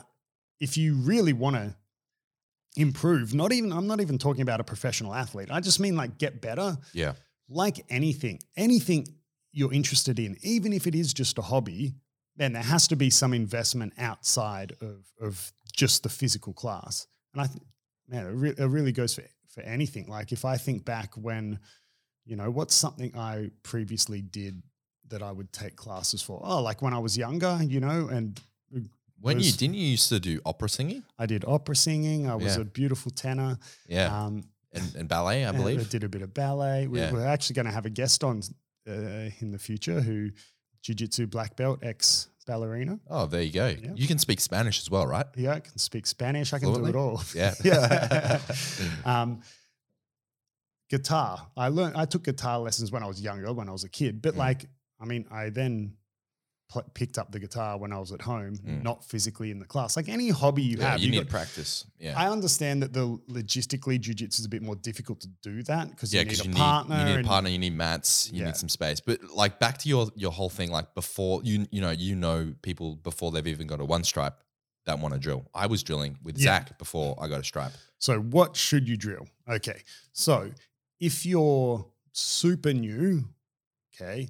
Speaker 2: if you really want to improve, not even, I'm not even talking about a professional athlete. I just mean like get better
Speaker 1: Yeah.
Speaker 2: like anything, anything you're interested in, even if it is just a hobby, then there has to be some investment outside of of just the physical class. And I think, man, it, re- it really goes for for anything. Like if I think back when, you know, what's something I previously did that I would take classes for? Oh, like when I was younger, you know, and
Speaker 1: When you didn't you used to do opera singing?
Speaker 2: I did opera singing. I was
Speaker 1: Yeah.
Speaker 2: a beautiful tenor.
Speaker 1: Yeah,
Speaker 2: Um,
Speaker 1: and, and ballet, I believe.
Speaker 2: I did a bit of ballet. We,
Speaker 1: Yeah.
Speaker 2: We're actually going to have a guest on uh, in the future who jiu-jitsu black belt, ex ballerina.
Speaker 1: Oh, there you go.
Speaker 2: Yeah.
Speaker 1: You can speak Spanish as well, right?
Speaker 2: Yeah, I can speak Spanish. I can
Speaker 1: Fluently?
Speaker 2: do it all.
Speaker 1: Yeah.
Speaker 2: yeah. um, guitar. I learned. I took guitar lessons when I was younger, when I was a kid. But
Speaker 1: Mm.
Speaker 2: like, I mean, I then pl- picked up the guitar when I was at home,
Speaker 1: Mm.
Speaker 2: not physically in the class. Like any hobby you
Speaker 1: Yeah,
Speaker 2: have,
Speaker 1: you,
Speaker 2: you
Speaker 1: need
Speaker 2: got-
Speaker 1: practice. Yeah.
Speaker 2: I understand that the logistically jujitsu is a bit more difficult to do that because
Speaker 1: yeah,
Speaker 2: you need
Speaker 1: because
Speaker 2: a
Speaker 1: you,
Speaker 2: partner.
Speaker 1: need you need a partner, you need mats, you
Speaker 2: Yeah.
Speaker 1: need some space. But like back to your your whole thing, like before you you know you know people before they've even got a one stripe that want to drill. I was drilling with
Speaker 2: Yeah.
Speaker 1: Zach before I got a stripe.
Speaker 2: So, what should you drill? Okay. So, if you're super new, okay,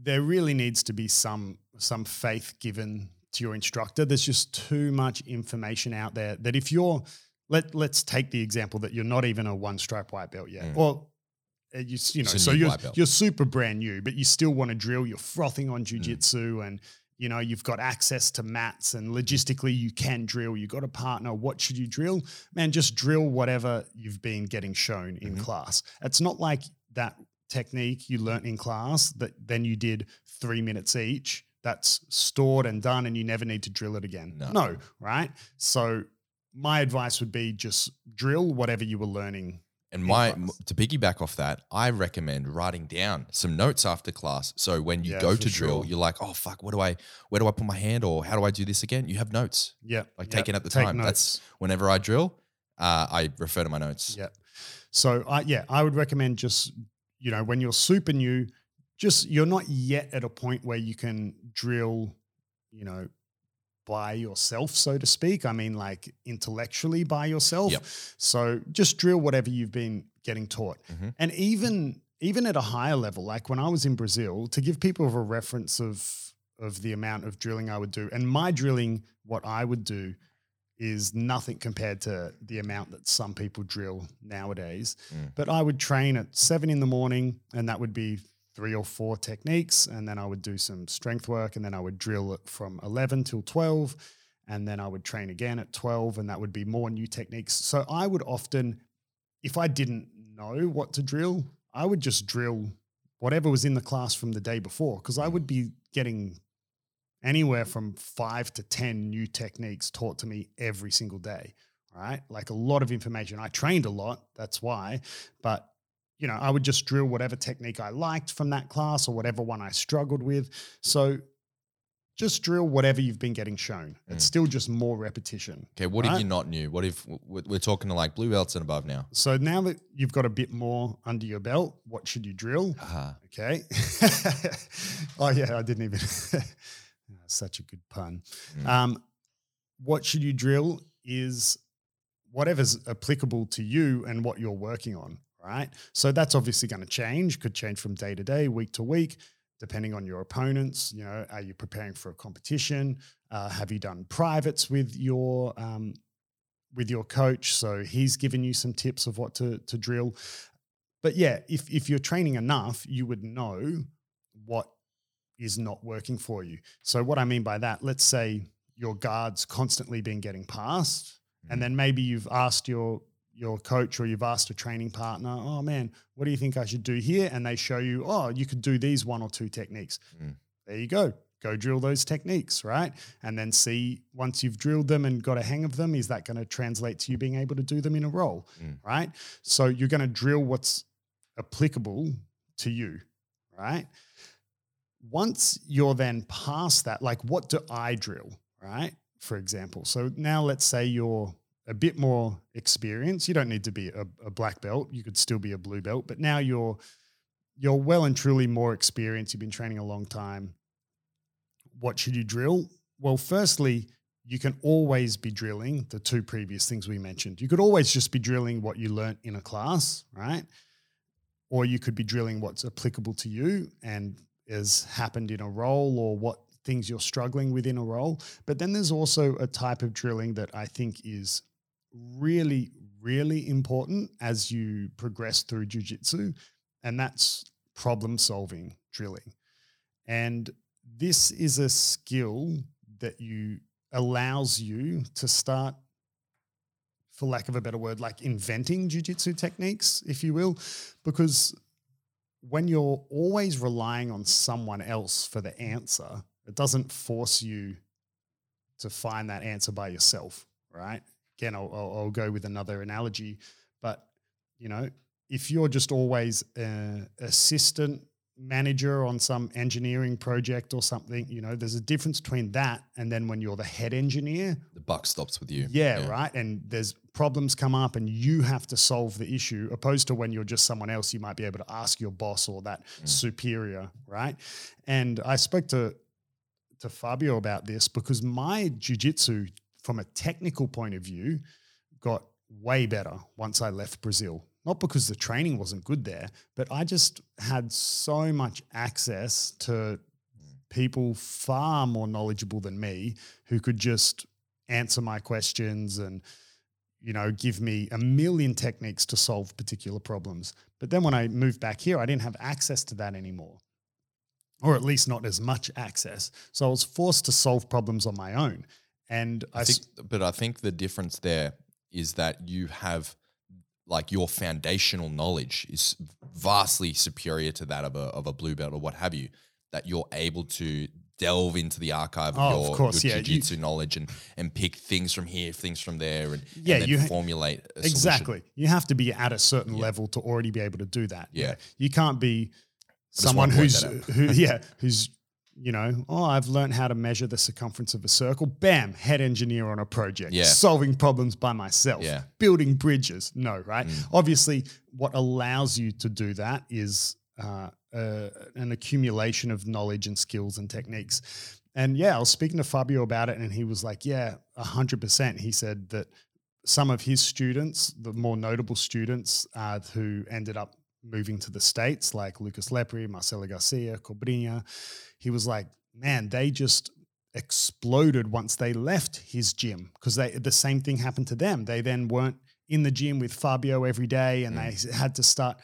Speaker 2: there really needs to be some some faith given to your instructor. There's just too much information out there that if you're let let's take the example that you're not even a one stripe white belt yet.
Speaker 1: Mm.
Speaker 2: Or uh, you, you know, so you're you're super brand new, but you still want to drill. You're frothing on
Speaker 1: Mm.
Speaker 2: jujitsu, and you know you've got access to mats, and logistically you can drill. you've got a partner. What should you drill? Man, just drill whatever you've been getting shown in
Speaker 1: Mhm.
Speaker 2: class. It's not like that technique you learnt in class that then you did three minutes each. That's stored and done, and you never need to drill it again.
Speaker 1: No.
Speaker 2: no right? So my advice would be just drill whatever you were learning
Speaker 1: And my
Speaker 2: class.
Speaker 1: to piggyback off that, I recommend writing down some notes after class. So when you
Speaker 2: Yeah,
Speaker 1: go
Speaker 2: for
Speaker 1: to drill,
Speaker 2: sure.
Speaker 1: you're like, oh fuck, what do I where do I put my hand or how do I do this again? You have notes.
Speaker 2: Yeah.
Speaker 1: Like
Speaker 2: yeah,
Speaker 1: taken at the
Speaker 2: take
Speaker 1: time. That's whenever I drill, uh, I refer to my notes.
Speaker 2: Yeah. So I yeah, I would recommend just, you know, when you're super new, just you're not yet at a point where you can drill, you know, by yourself, so to speak. I mean, like intellectually by yourself.
Speaker 1: Yep.
Speaker 2: So just drill whatever you've been getting taught.
Speaker 1: Mhm.
Speaker 2: And even even at a higher level, like when I was in Brazil, to give people a reference of of the amount of drilling I would do, and my drilling, what I would do is nothing compared to the amount that some people drill nowadays.
Speaker 1: Mm.
Speaker 2: But I would train at seven in the morning, and that would be three or four techniques. And then I would do some strength work, and then I would drill it from 11 till 12. And then I would train again at 12, and that would be more new techniques. So I would often, if I didn't know what to drill, I would just drill whatever was in the class from the day before, because I would be getting anywhere from five to 10 new techniques taught to me every single day. Right. Like a lot of information. I trained a lot. That's why. But, you know, I would just drill whatever technique I liked from that class or whatever one I struggled with. So just drill whatever you've been getting shown. It's
Speaker 1: Mm.
Speaker 2: still just more repetition.
Speaker 1: Okay, what if you're not new? What if we're talking to like blue belts and above now?
Speaker 2: So now that you've got a bit more under your belt, what should you drill?
Speaker 1: Uh,
Speaker 2: Okay. oh yeah, I didn't even. Such a good pun.
Speaker 1: Mm.
Speaker 2: Um, what should you drill is whatever's applicable to you and what you're working on, right? So that's obviously going to change. Could change from day to day, week to week, depending on your opponents. You know, are you preparing for a competition? Uh, have you done privates with your um, with your coach? So he's given you some tips of what to to drill. But yeah, if if you're training enough, you would know what is not working for you. So what I mean by that, let's say your guard's constantly been getting passed,
Speaker 1: Mhm.
Speaker 2: and then maybe you've asked your your coach or you've asked a training partner, oh man, what do you think I should do here? And they show you, oh, you could do these one or two techniques.
Speaker 1: Mm.
Speaker 2: There you go. Go drill those techniques, right? And then see once you've drilled them and got a hang of them, is that going to translate to you being able to do them in a roll,
Speaker 1: Mm.
Speaker 2: right? So you're going to drill what's applicable to you, right? Once you're then past that, like what do I drill, right? For example. So now let's say you're a bit more experience. You don't need to be a, a black belt. You could still be a blue belt, but now you're you're well and truly more experienced. You've been training a long time. What should you drill? Well, firstly, you can always be drilling the two previous things we mentioned. You could always just be drilling what you learnt in a class, right? or you could be drilling what's applicable to you and has happened in a roll or what things you're struggling with in a roll. But then there's also a type of drilling that I think is really, really important as you progress through jujitsu, and that's problem solving drilling. And this is a skill that you allows you to start for lack of a better word like inventing jiu-jitsu techniques if you will because when you're always relying on someone else for the answer it doesn't force you to find that answer by yourself right again i'll, I'll, I'll go with another analogy but you know if you're just always an assistant manager on some engineering project or something, you know, there's a difference between that and then when you're the head engineer.
Speaker 1: The buck stops with you.
Speaker 2: Yeah, yeah, right. And there's problems come up and you have to solve the issue, opposed to when you're just someone else, you might be able to ask your boss or that mm. superior, right? And I spoke to to Fabio about this because my jujitsu, from a technical point of view, got way better once I left Brazil. Not because the training wasn't good there, but I just had so much access to people far more knowledgeable than me who could just answer my questions and you know give me a million techniques to solve particular problems. But then when i moved back here i didn't have access to that anymore or at least not as much access. So i was forced to solve problems on my own and i,
Speaker 1: I think but i think the difference there is that you have like your foundational knowledge is vastly superior to that of a, of a blue belt or what have you, that you're able to delve into the archive of oh, your, of course, your yeah, jiu-jitsu you, knowledge and, and pick things from here, things from there, and, yeah, and you formulate
Speaker 2: exactly.
Speaker 1: Solution.
Speaker 2: You have to be at a certain yeah. level to already be able to do that. Yeah, yeah. you can't be someone who's who yeah who's you know, oh, I've learned how to measure the circumference of a circle. Bam, head engineer on a project, yeah. solving problems by myself, yeah. building bridges. No, right? Mm. Obviously, what allows you to do that is uh, uh, an accumulation of knowledge and skills and techniques. And yeah, I was speaking to Fabio about it, and he was like, yeah, 100%. He said that some of his students, the more notable students uh, who ended up moving to the States, like Lucas Lepri, Marcelo Garcia, Cobrinha, he was like, man, they just exploded once they left his gym because they the same thing happened to them. They then weren't in the gym with Fabio every day and mm. they had to start,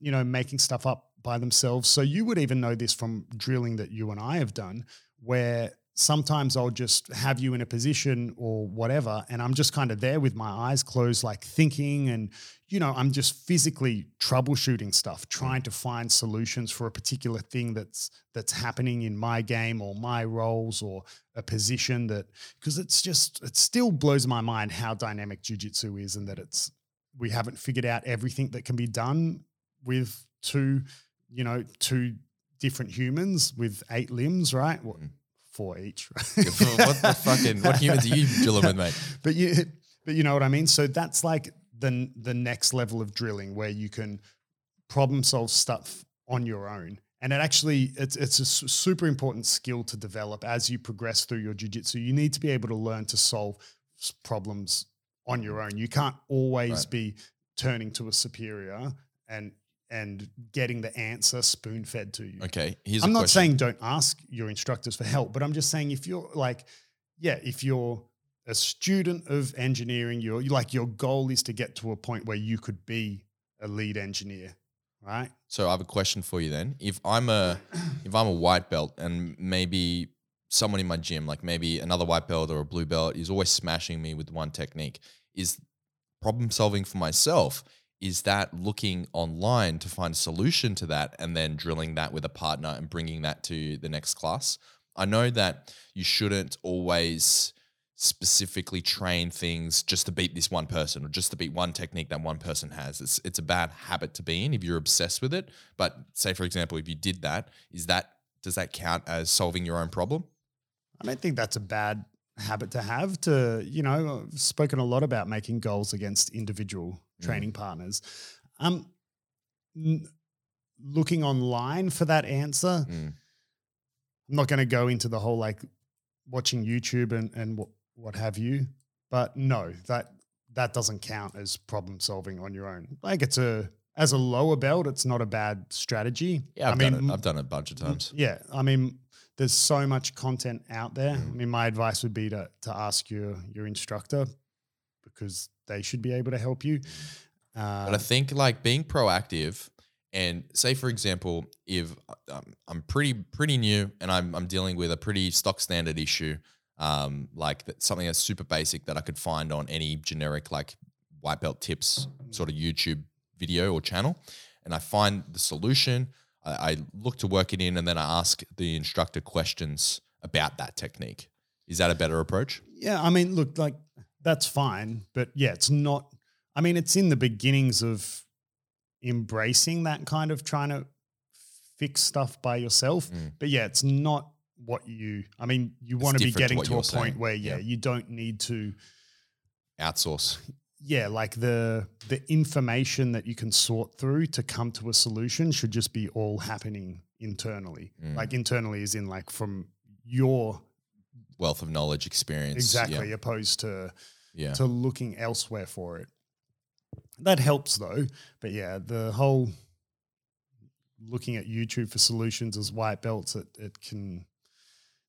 Speaker 2: you know, making stuff up by themselves. So you would even know this from drilling that you and I have done where sometimes I'll just have you in a position or whatever, and I'm just kind of there with my eyes closed, like thinking, and you know, I'm just physically troubleshooting stuff, trying to find solutions for a particular thing that's that's happening in my game or my rolls or a position that because it's just it still blows my mind how dynamic jujitsu is and that it's we haven't figured out everything that can be done with two, you know, two different humans with eight limbs, right? Mm four each.
Speaker 1: Right? what the fucking what humans are you dealing with, mate?
Speaker 2: But you, but you know what I mean. So that's like the the next level of drilling where you can problem solve stuff on your own. And it actually it's it's a super important skill to develop as you progress through your jiu-jitsu. You need to be able to learn to solve problems on your own. You can't always right. be turning to a superior and and getting the answer spoon fed to you.
Speaker 1: Okay.
Speaker 2: Here's I'm not question. saying don't ask your instructors for help, but I'm just saying if you're like, yeah, if you're a student of engineering, you're like your goal is to get to a point where you could be a lead engineer, right?
Speaker 1: So I have a question for you then. If I'm a if I'm a white belt and maybe someone in my gym, like maybe another white belt or a blue belt, is always smashing me with one technique, is problem solving for myself is that looking online to find a solution to that and then drilling that with a partner and bringing that to the next class. I know that you shouldn't always specifically train things just to beat this one person or just to beat one technique that one person has. It's it's a bad habit to be in if you're obsessed with it. But say for example, if you did that, is that does that count as solving your own problem?
Speaker 2: I don't think that's a bad habit to have to, you know, I've spoken a lot about making goals against individual. Training partners. Um, n- looking online for that answer, mm. I'm not going to go into the whole like watching YouTube and and what what have you, but no, that that doesn't count as problem solving on your own. Like it's a as a lower belt, it's not a bad strategy.
Speaker 1: Yeah, I've
Speaker 2: I
Speaker 1: done
Speaker 2: mean,
Speaker 1: it. I've done it a bunch of times.
Speaker 2: Yeah, I mean, there's so much content out there.
Speaker 1: Mm.
Speaker 2: I mean, my advice would be to to ask your your instructor because they should be able to help you. Uh,
Speaker 1: But I think like being proactive and say for example, if um, I'm pretty pretty new and I'm I'm dealing with a pretty stock standard issue, um, like that, something that's super basic that I could find on any generic like white belt tips sort of YouTube video or channel, and I find the solution. I, I look to work it in, and then I ask the instructor questions about that technique. Is that a better approach?
Speaker 2: Yeah, I mean, look, like that's fine, but yeah, it's not. I mean, it's in the beginnings of embracing that kind of trying to fix stuff by yourself.
Speaker 1: Mm.
Speaker 2: But yeah, it's not what you. I mean, you want to be
Speaker 1: different to
Speaker 2: getting to, a point
Speaker 1: saying.
Speaker 2: where yeah,
Speaker 1: Yeah.
Speaker 2: you don't need to.
Speaker 1: Outsource.
Speaker 2: Yeah, like the the information that you can sort through to come to a solution should just be all happening internally.
Speaker 1: Mm.
Speaker 2: Like internally, is in like from your
Speaker 1: Wealth of knowledge, experience.
Speaker 2: exactly
Speaker 1: Yeah.
Speaker 2: opposed to
Speaker 1: yeah.
Speaker 2: to looking elsewhere for it. That helps though. But yeah, the whole looking at YouTube for solutions as white belts, it, it can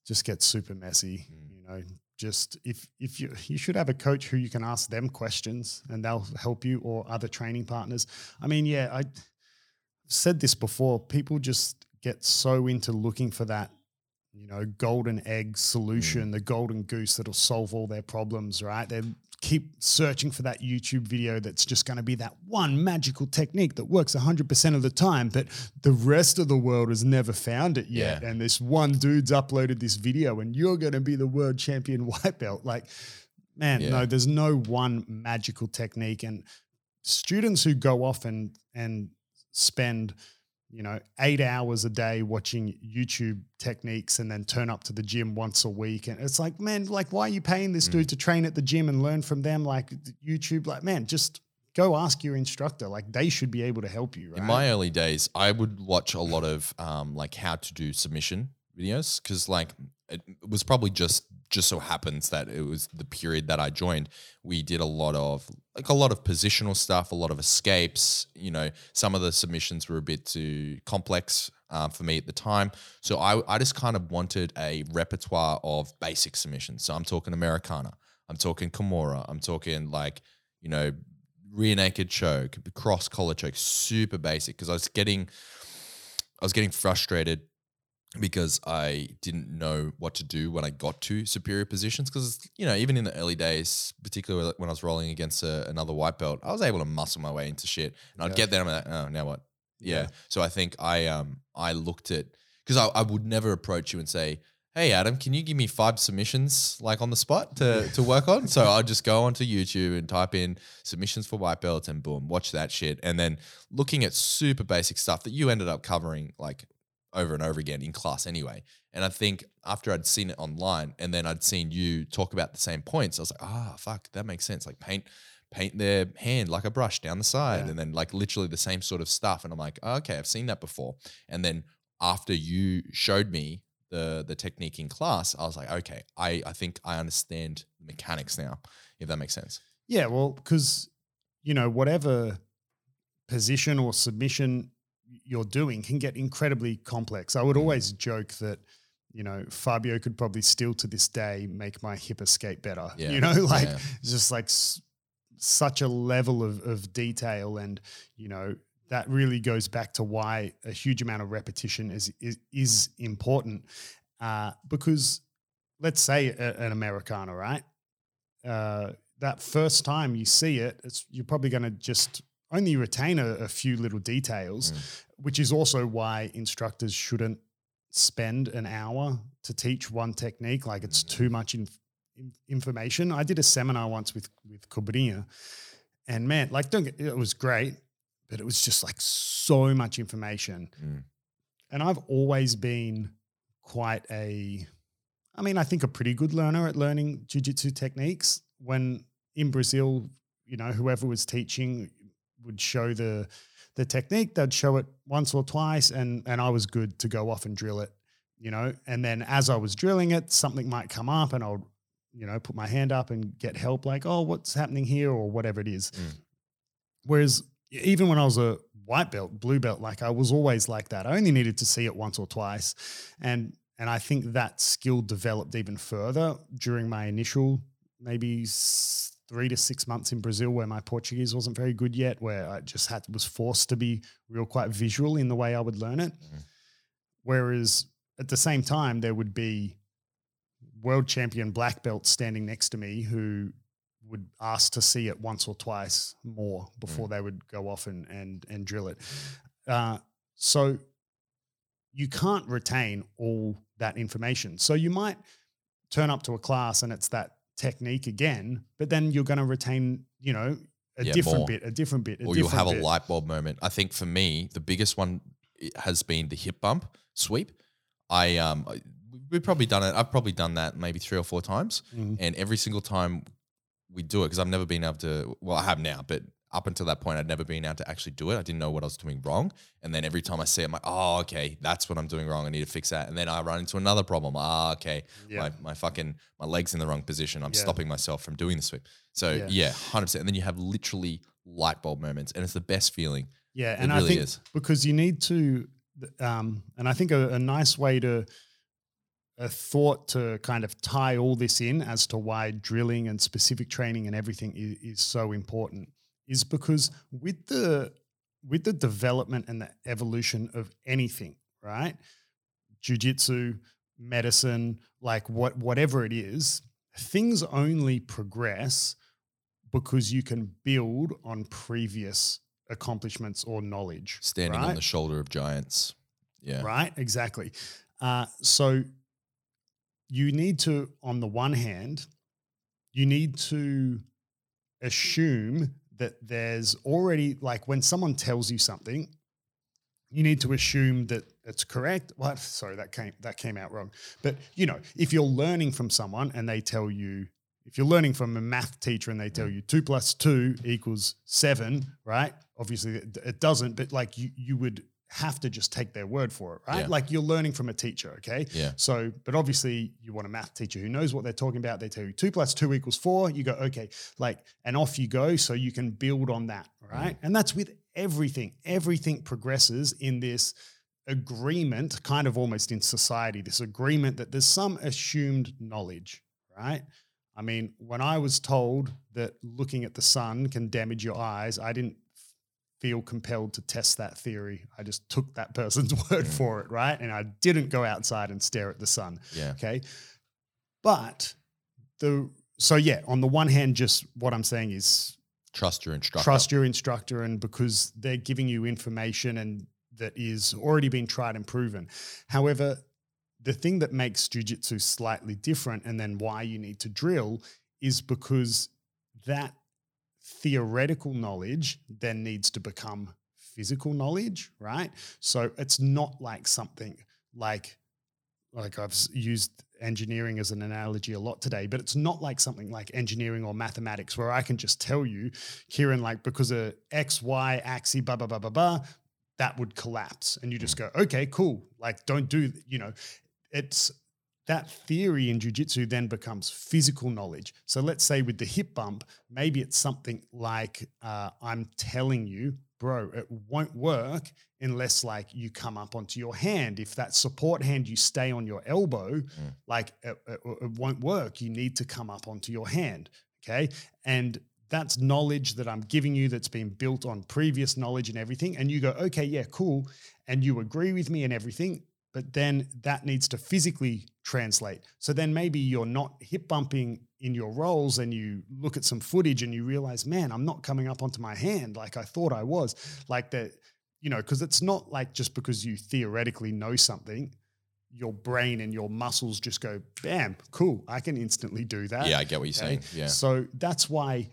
Speaker 2: just get super messy.
Speaker 1: Mm.
Speaker 2: You know, just if if you you should have a coach who you can ask them questions and they'll help you or other training partners. I mean, yeah, I said this before, people just get so into looking for that you know, golden egg solution, mm. the golden goose that'll solve all their problems, right? They keep searching for that YouTube video that's just going to be that one magical technique that works 100% of the time, but the rest of the world has never found it yet.
Speaker 1: Yeah.
Speaker 2: And this one dude's uploaded this video and you're going to be the world champion white belt. Like, man,
Speaker 1: Yeah.
Speaker 2: no, there's no one magical technique. And students who go off and, and spend you know, eight hours a day watching YouTube techniques and then turn up to the gym once a week. And it's like, man, like, why are you paying this
Speaker 1: Mm.
Speaker 2: dude to train at the gym and learn from them? Like, YouTube, like, man, just go ask your instructor. Like, they should be able to help you, right?
Speaker 1: In my early days, I would watch a lot of um, like how to do submission videos because like it was probably just just so happens that it was the period that I joined. We did a lot of like a lot of positional stuff, a lot of escapes. You know, some of the submissions were a bit too complex uh, for me at the time, so I I just kind of wanted a repertoire of basic submissions. So I'm talking Americana, I'm talking Kimura, I'm talking like you know rear naked choke, cross collar choke, super basic because I was getting I was getting frustrated because I didn't know what to do when I got to superior positions. Because you know, even in the early days, particularly when I was rolling against a, another white belt, I was able to muscle my way into shit, and I'd
Speaker 2: Yeah.
Speaker 1: get there and I'm like, oh, now what? Yeah.
Speaker 2: Yeah.
Speaker 1: So I think I um I looked at because I, I would never approach you and say. Hey Adam, can you give me five submissions like on the spot to, to work on? So I'll just go onto YouTube and type in submissions for white belts and boom, watch that shit. And then looking at super basic stuff that you ended up covering like over and over again in class anyway. And I think after I'd seen it online and then I'd seen you talk about the same points, I was like, ah, fuck, that makes sense. Like paint paint their hand like a brush down the side
Speaker 2: Yeah.
Speaker 1: and then like literally the same sort of stuff. And I'm like, oh, okay, I've seen that before. And then after you showed me the the technique in class, I was like, okay, I, I think I understand mechanics now, if that makes sense.
Speaker 2: Yeah, well, because you know whatever position or submission you're doing can get incredibly complex. I would
Speaker 1: Mm.
Speaker 2: always joke that you know Fabio could probably still to this day make my hip escape better.
Speaker 1: Yeah,
Speaker 2: You know, like
Speaker 1: yeah.
Speaker 2: just like s- such a level of of detail, and you know that really goes back to why a huge amount of repetition is is, is important. Uh, because let's say a, an Americana, right? uh, that first time you see it, it's you're probably going to just only retain a, a few little details,
Speaker 1: Mm.
Speaker 2: which is also why instructors shouldn't spend an hour to teach one technique. Like it's too much in, in- information. I did a seminar once with with Cobrinha, and man, like don't get, it was great, but it was just like so much information.
Speaker 1: Mm.
Speaker 2: And I've always been quite a, I mean, I think a pretty good learner at learning jujitsu techniques. When in Brazil, you know, whoever was teaching would show the the technique, they'd show it once or twice, and and I was good to go off and drill it, you know. And then as I was drilling it, something might come up, and I'll, you know, put my hand up and get help, like, oh, what's happening here, or whatever it is.
Speaker 1: Mm.
Speaker 2: Whereas even when I was a white belt, blue belt. Like I was always like that. I only needed to see it once or twice, and and I think that skill developed even further during my initial maybe three to six months in Brazil, where my Portuguese wasn't very good yet, where I just had was forced to be real quite visual in the way I would learn it. Mm-hmm. Whereas at the same time, there would be world champion black belts standing next to me who would ask to see it once or twice more before mm. they would go off and and and drill it. Uh, so you can't retain all that information. So you might turn up to a class and it's that technique again, but then you're going to retain, you know, a yeah, different more. bit, a different bit, a
Speaker 1: or
Speaker 2: you'll
Speaker 1: have
Speaker 2: bit.
Speaker 1: a light bulb moment. I think for me, the biggest one has been the hip bump sweep. I um, we've probably done it. I've probably done that maybe three or four times, mm-hmm. and every single time we do it because I've never been able to. Well, I have now, but up until that point, I'd never been able to actually do it. I didn't know what I was doing wrong. And then every time I see it, I'm like, oh, okay, that's what I'm doing wrong. I need to fix that. And then I run into another problem. Ah, okay, yeah. my, my fucking, my leg's in the wrong position. I'm yeah. stopping myself from doing the sweep. So yeah. yeah, 100%. And then you have literally light bulb moments and it's the best feeling.
Speaker 2: Yeah. And really I think is. because you need to, um, and I think a, a nice way to, a thought to kind of tie all this in as to why drilling and specific training and everything is, is, so important is because with the with the development and the evolution of anything right? Jiu-jitsu medicine like what whatever it is things only progress because you can build on previous accomplishments or knowledge
Speaker 1: standing
Speaker 2: right?
Speaker 1: on the shoulder of giants. Yeah.
Speaker 2: Right exactly. Uh, so you need to, on the one hand, you need to assume that there's already, like when someone tells you something, you need to assume that it's correct. What? Sorry, that came that came out wrong. But you know, if you're learning from someone and they tell you, if you're learning from a math teacher and they tell mm. you two plus two equals seven, right? Obviously, it doesn't. But like you, you would have to just take their word for it, right? Yeah. Like you're learning from a teacher, okay?
Speaker 1: Yeah.
Speaker 2: So, but obviously you want a math teacher who knows what they're talking about. They tell you two plus two equals four. You go, okay, like, and off you go. So you can build on that, right? Mm. And that's with everything. Everything progresses in this agreement, kind of almost in society, this agreement that there's some assumed knowledge, right? I mean, when I was told that looking at the sun can damage your eyes, I didn't feel compelled to test that theory. I just took that person's word for it, right? And I didn't go outside and stare at the sun.
Speaker 1: Yeah.
Speaker 2: Okay. But the so yeah, on the one hand, just what I'm saying is
Speaker 1: trust your instructor.
Speaker 2: Trust your instructor, and because they're giving you information and that is already been tried and proven. However, the thing that makes jujitsu slightly different, and then why you need to drill, is because that theoretical knowledge then needs to become physical knowledge, right? So it's not like something like like I've used engineering as an analogy a lot today, but it's not like something like engineering or mathematics where I can just tell you, Kieran, like because of X, Y axis, blah, blah, blah, blah, blah, that would collapse. And you just mm. go, okay, cool. Like don't do, you know, it's that theory in jujitsu then becomes physical knowledge. So let's say with the hip bump, maybe it's something like uh, I'm telling you, bro, it won't work unless like you come up onto your hand. If that support hand you stay on your elbow, mm. like it, it, it won't work. You need to come up onto your hand. Okay, and that's knowledge that I'm giving you that's been built on previous knowledge and everything. And you go, okay, yeah, cool. And you agree with me and everything but then that needs to physically translate. So then maybe you're not hip bumping in your rolls and you look at some footage and you realize, man, I'm not coming up onto my hand like I thought I was. Like that, you know, because it's not like just because you theoretically know something, your brain and your muscles just go, bam, cool, I can instantly do that.
Speaker 1: Yeah, I get what you're okay? saying. Yeah.
Speaker 2: So that's why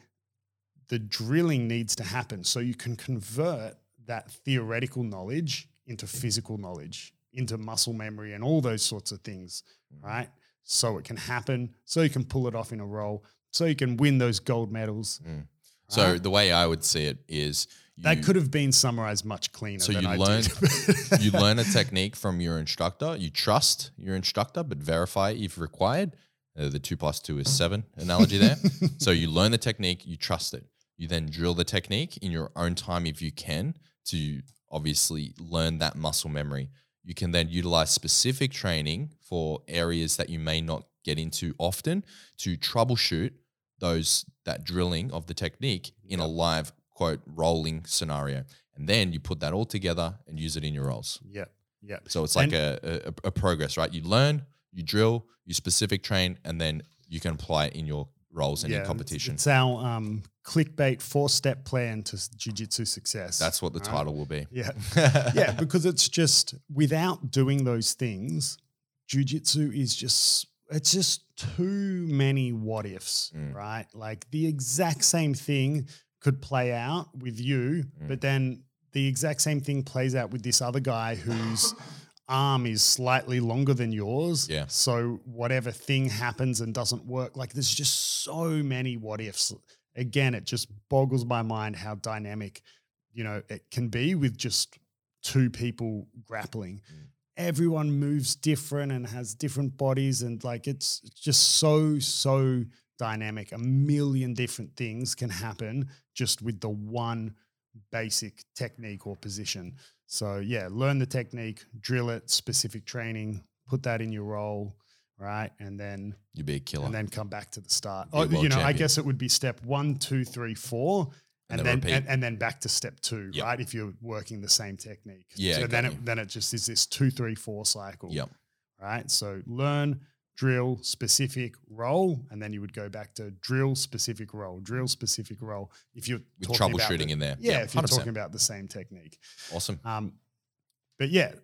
Speaker 2: the drilling needs to happen. So you can convert that theoretical knowledge into physical knowledge into muscle memory and all those sorts of things, mm. right? So it can happen, so you can pull it off in a roll, so you can win those gold medals.
Speaker 1: Mm. So right? the way I would see it is
Speaker 2: you, that could have been summarized much cleaner. So you I
Speaker 1: learn you learn a technique from your instructor. You trust your instructor, but verify if required. Uh, the two plus two is seven analogy there. so you learn the technique, you trust it. You then drill the technique in your own time if you can to obviously learn that muscle memory. You can then utilize specific training for areas that you may not get into often to troubleshoot those that drilling of the technique in a live quote rolling scenario. And then you put that all together and use it in your rolls.
Speaker 2: Yep. Yep.
Speaker 1: So it's like a, a, a progress, right? You learn, you drill, you specific train, and then you can apply it in your rolls and
Speaker 2: Yeah,
Speaker 1: in
Speaker 2: it's-
Speaker 1: competition.
Speaker 2: It's our um, clickbait four step plan to jiu-jitsu success.
Speaker 1: That's what the title will be.
Speaker 2: Yeah. yeah, because it's just without doing those things, jujitsu is just it's just too many what ifs,
Speaker 1: Mm.
Speaker 2: right? Like the exact same thing could play out with you,
Speaker 1: Mm.
Speaker 2: but then the exact same thing plays out with this other guy whose arm is slightly longer than yours.
Speaker 1: Yeah.
Speaker 2: So whatever thing happens and doesn't work, like there's just so many what ifs. Again, it just boggles my mind how dynamic, you know, it can be with just two people grappling.
Speaker 1: Mm.
Speaker 2: Everyone moves different and has different bodies, and like it's it's just so so dynamic. A million different things can happen just with the one basic technique or position. So yeah, learn the technique, drill it, specific training, put that in your roll, right, and then
Speaker 1: You'd be a killer.
Speaker 2: and then come back to the start. Oh, you know, I guess it would be step one, two, three, four,
Speaker 1: And
Speaker 2: and,
Speaker 1: then
Speaker 2: then and, and then back to step two,
Speaker 1: Yep.
Speaker 2: right? If you're working the same technique.
Speaker 1: Yeah,
Speaker 2: So then it then it just is this two, three, four cycle.
Speaker 1: Yep.
Speaker 2: Right. So learn, drill, specific roll, and then you would go back to drill, specific roll, drill, specific roll. If you're
Speaker 1: With
Speaker 2: talking about
Speaker 1: troubleshooting
Speaker 2: the-
Speaker 1: in there.
Speaker 2: Yeah,
Speaker 1: Yep,
Speaker 2: if you're
Speaker 1: 100%.
Speaker 2: talking about the same technique.
Speaker 1: Awesome.
Speaker 2: Um, but yeah,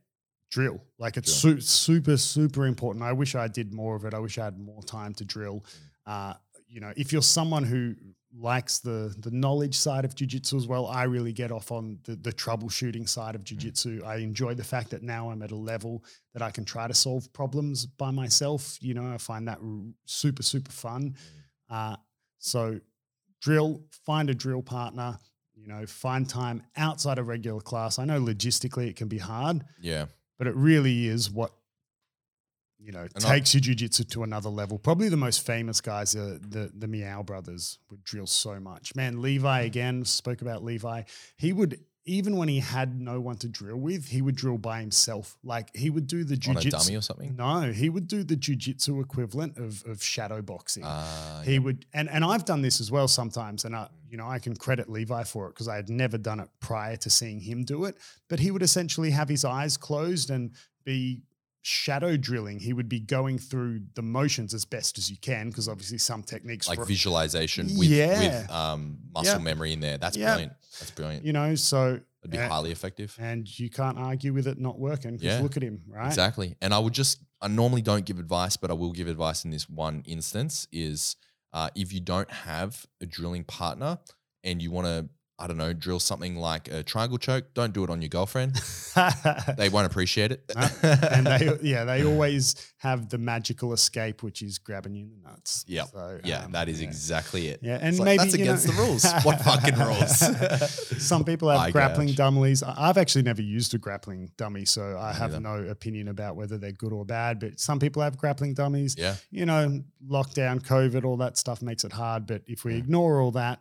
Speaker 2: drill. Like it's su- super, super important. I wish I did more of it. I wish I had more time to drill. Uh, you know, if you're someone who likes the the knowledge side of jujitsu as well, I really get off on the, the troubleshooting side of jujitsu. I enjoy the fact that now I'm at a level that I can try to solve problems by myself. You know, I find that r- super, super fun. Uh, so drill, find a drill partner, you know, find time outside of regular class. I know logistically it can be hard,
Speaker 1: Yeah.
Speaker 2: but it really is what you know
Speaker 1: And I-
Speaker 2: takes your jiu-jitsu to another level. Probably the most famous guys are the the Miyao brothers would drill so much. Man, Levi again spoke about Levi. He would even when he had no one to drill with, he would drill by himself. Like he would do the jujitsu.
Speaker 1: On a dummy or something?
Speaker 2: No, he would do the jiu-jitsu equivalent of of shadow boxing
Speaker 1: Uh,
Speaker 2: he would and and I've done this as well sometimes and I you know I can credit Levi for it because I had never done it prior to seeing him do it but he would essentially have his eyes closed and be shadow drilling he would be going through the motions as best as you can because obviously some techniques
Speaker 1: like visualization with, with um, muscle memory in there. That's brilliant. That's brilliant.
Speaker 2: you know so
Speaker 1: It'd be highly effective.
Speaker 2: and you can't argue with it not working because
Speaker 1: Yeah.
Speaker 2: look at him right
Speaker 1: Exactly. And I would just, I normally don't give advice, but I will give advice in this one instance is uh, if you don't have a drilling partner and you want to, I don't know, drill something like a triangle choke, don't do it on your girlfriend. they won't appreciate it.
Speaker 2: No. and they yeah they always have the magical escape which is grabbing you in the nuts
Speaker 1: Yep.
Speaker 2: so
Speaker 1: yeah,
Speaker 2: um,
Speaker 1: that is
Speaker 2: yeah.
Speaker 1: exactly it.
Speaker 2: Yeah, and
Speaker 1: It's like,
Speaker 2: maybe
Speaker 1: that's
Speaker 2: you know-
Speaker 1: against the rules. What fucking rules?
Speaker 2: Some people have
Speaker 1: Eye
Speaker 2: grappling
Speaker 1: gouge.
Speaker 2: dummies. I- I've actually never used a grappling dummy, so I have
Speaker 1: neither.
Speaker 2: no opinion about whether they're good or bad. But some people have grappling dummies.
Speaker 1: Yeah.
Speaker 2: You know, lockdown, COVID, all that stuff makes it hard. But if we
Speaker 1: Mm.
Speaker 2: ignore all that,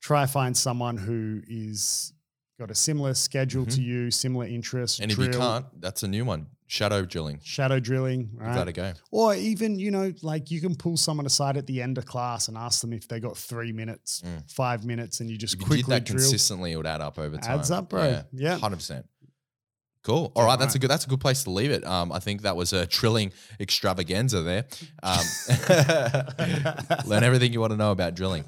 Speaker 2: try find someone who is got a similar schedule to you, similar interests.
Speaker 1: Mm-hmm. And if you can't, that's a new one. Shadow drilling.
Speaker 2: shadow drilling,
Speaker 1: Give
Speaker 2: right?
Speaker 1: that a go.
Speaker 2: Or even, you know, like you can pull someone aside at the end of class and ask them if they got three minutes,
Speaker 1: Mm.
Speaker 2: five minutes, and you just
Speaker 1: If you
Speaker 2: quickly
Speaker 1: did that
Speaker 2: drill.
Speaker 1: consistently, it would add up over time.
Speaker 2: Adds up, bro. Yeah.
Speaker 1: hundred percent. Cool. All right, that's a good. That's a good place to leave it. Um, I think that was a drilling extravaganza there. Um, learn everything you want to know about drilling.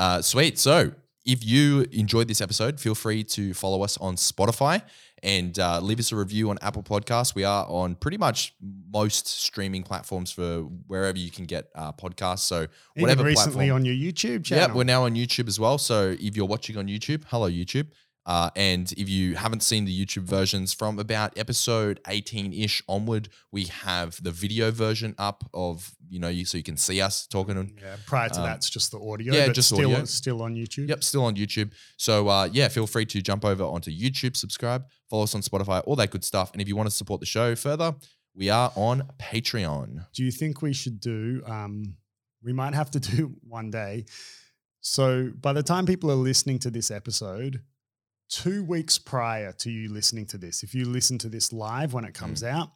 Speaker 1: Uh, sweet. So, if you enjoyed this episode, feel free to follow us on Spotify and uh, leave us a review on Apple Podcasts. We are on pretty much most streaming platforms for wherever you can get uh, podcasts. So,
Speaker 2: Even
Speaker 1: whatever
Speaker 2: recently
Speaker 1: platform.
Speaker 2: on your YouTube channel.
Speaker 1: Yep, we're now on YouTube as well. So if you're watching on YouTube, hello YouTube. Uh, and if you haven't seen the YouTube versions from about episode 18 ish onward, we have the video version up of, you know, you, so you can see us talking.
Speaker 2: Yeah, prior to
Speaker 1: Um,
Speaker 2: that, it's just the audio.
Speaker 1: yeah,
Speaker 2: but
Speaker 1: just
Speaker 2: still,
Speaker 1: audio.
Speaker 2: still on YouTube.
Speaker 1: Yep, still on YouTube. So uh, yeah, feel free to jump over onto YouTube, subscribe, follow us on Spotify, all that good stuff. And if you want to support the show further, we are on Patreon.
Speaker 2: Do you think we should do? Um, we might have to do one day. So by the time people are listening to this episode, two weeks prior to you listening to this, if you listen to this live when it
Speaker 1: Mm.
Speaker 2: comes out,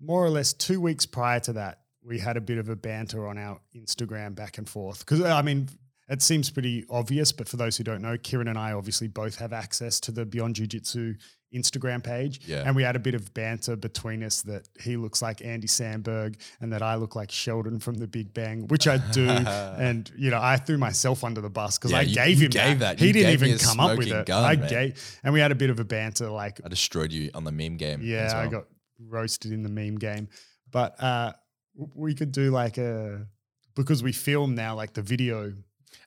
Speaker 2: more or less two weeks prior to that, we had a bit of a banter on our Instagram back and forth. Because, I mean, it seems pretty obvious, but for those who don't know, Kieran and I obviously both have access to the Beyond Jiu Jitsu Instagram page.
Speaker 1: Yeah.
Speaker 2: And we had a bit of banter between us that he looks like Andy Samberg and that I look like Sheldon from The Big Bang, which I do. and, you know, I threw myself under the bus because
Speaker 1: Yeah,
Speaker 2: I
Speaker 1: you-
Speaker 2: gave
Speaker 1: you
Speaker 2: him
Speaker 1: gave
Speaker 2: that.
Speaker 1: that.
Speaker 2: He didn't even come up with it.
Speaker 1: gun,
Speaker 2: I
Speaker 1: man.
Speaker 2: gave, and we had a bit of a banter like,
Speaker 1: I destroyed you on the meme game.
Speaker 2: yeah,
Speaker 1: as
Speaker 2: I got roasted in the meme game. But uh, we could do like a because we film now like the video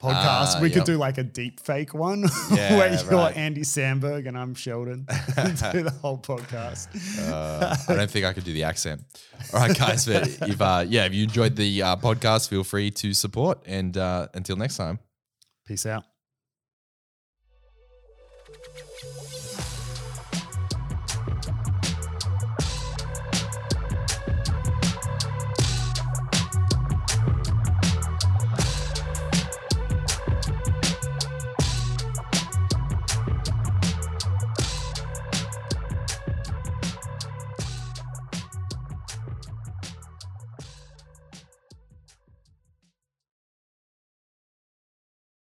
Speaker 2: podcast.
Speaker 1: Ah,
Speaker 2: we
Speaker 1: yep.
Speaker 2: could do like a deep fake one
Speaker 1: Yeah,
Speaker 2: where you're
Speaker 1: right.
Speaker 2: Andy Samberg and I'm Sheldon. do the whole podcast.
Speaker 1: Uh, I don't think I could do the accent. All right, guys. But if uh, yeah, if you enjoyed the uh, podcast, feel free to support. And uh, until next time.
Speaker 2: Peace out.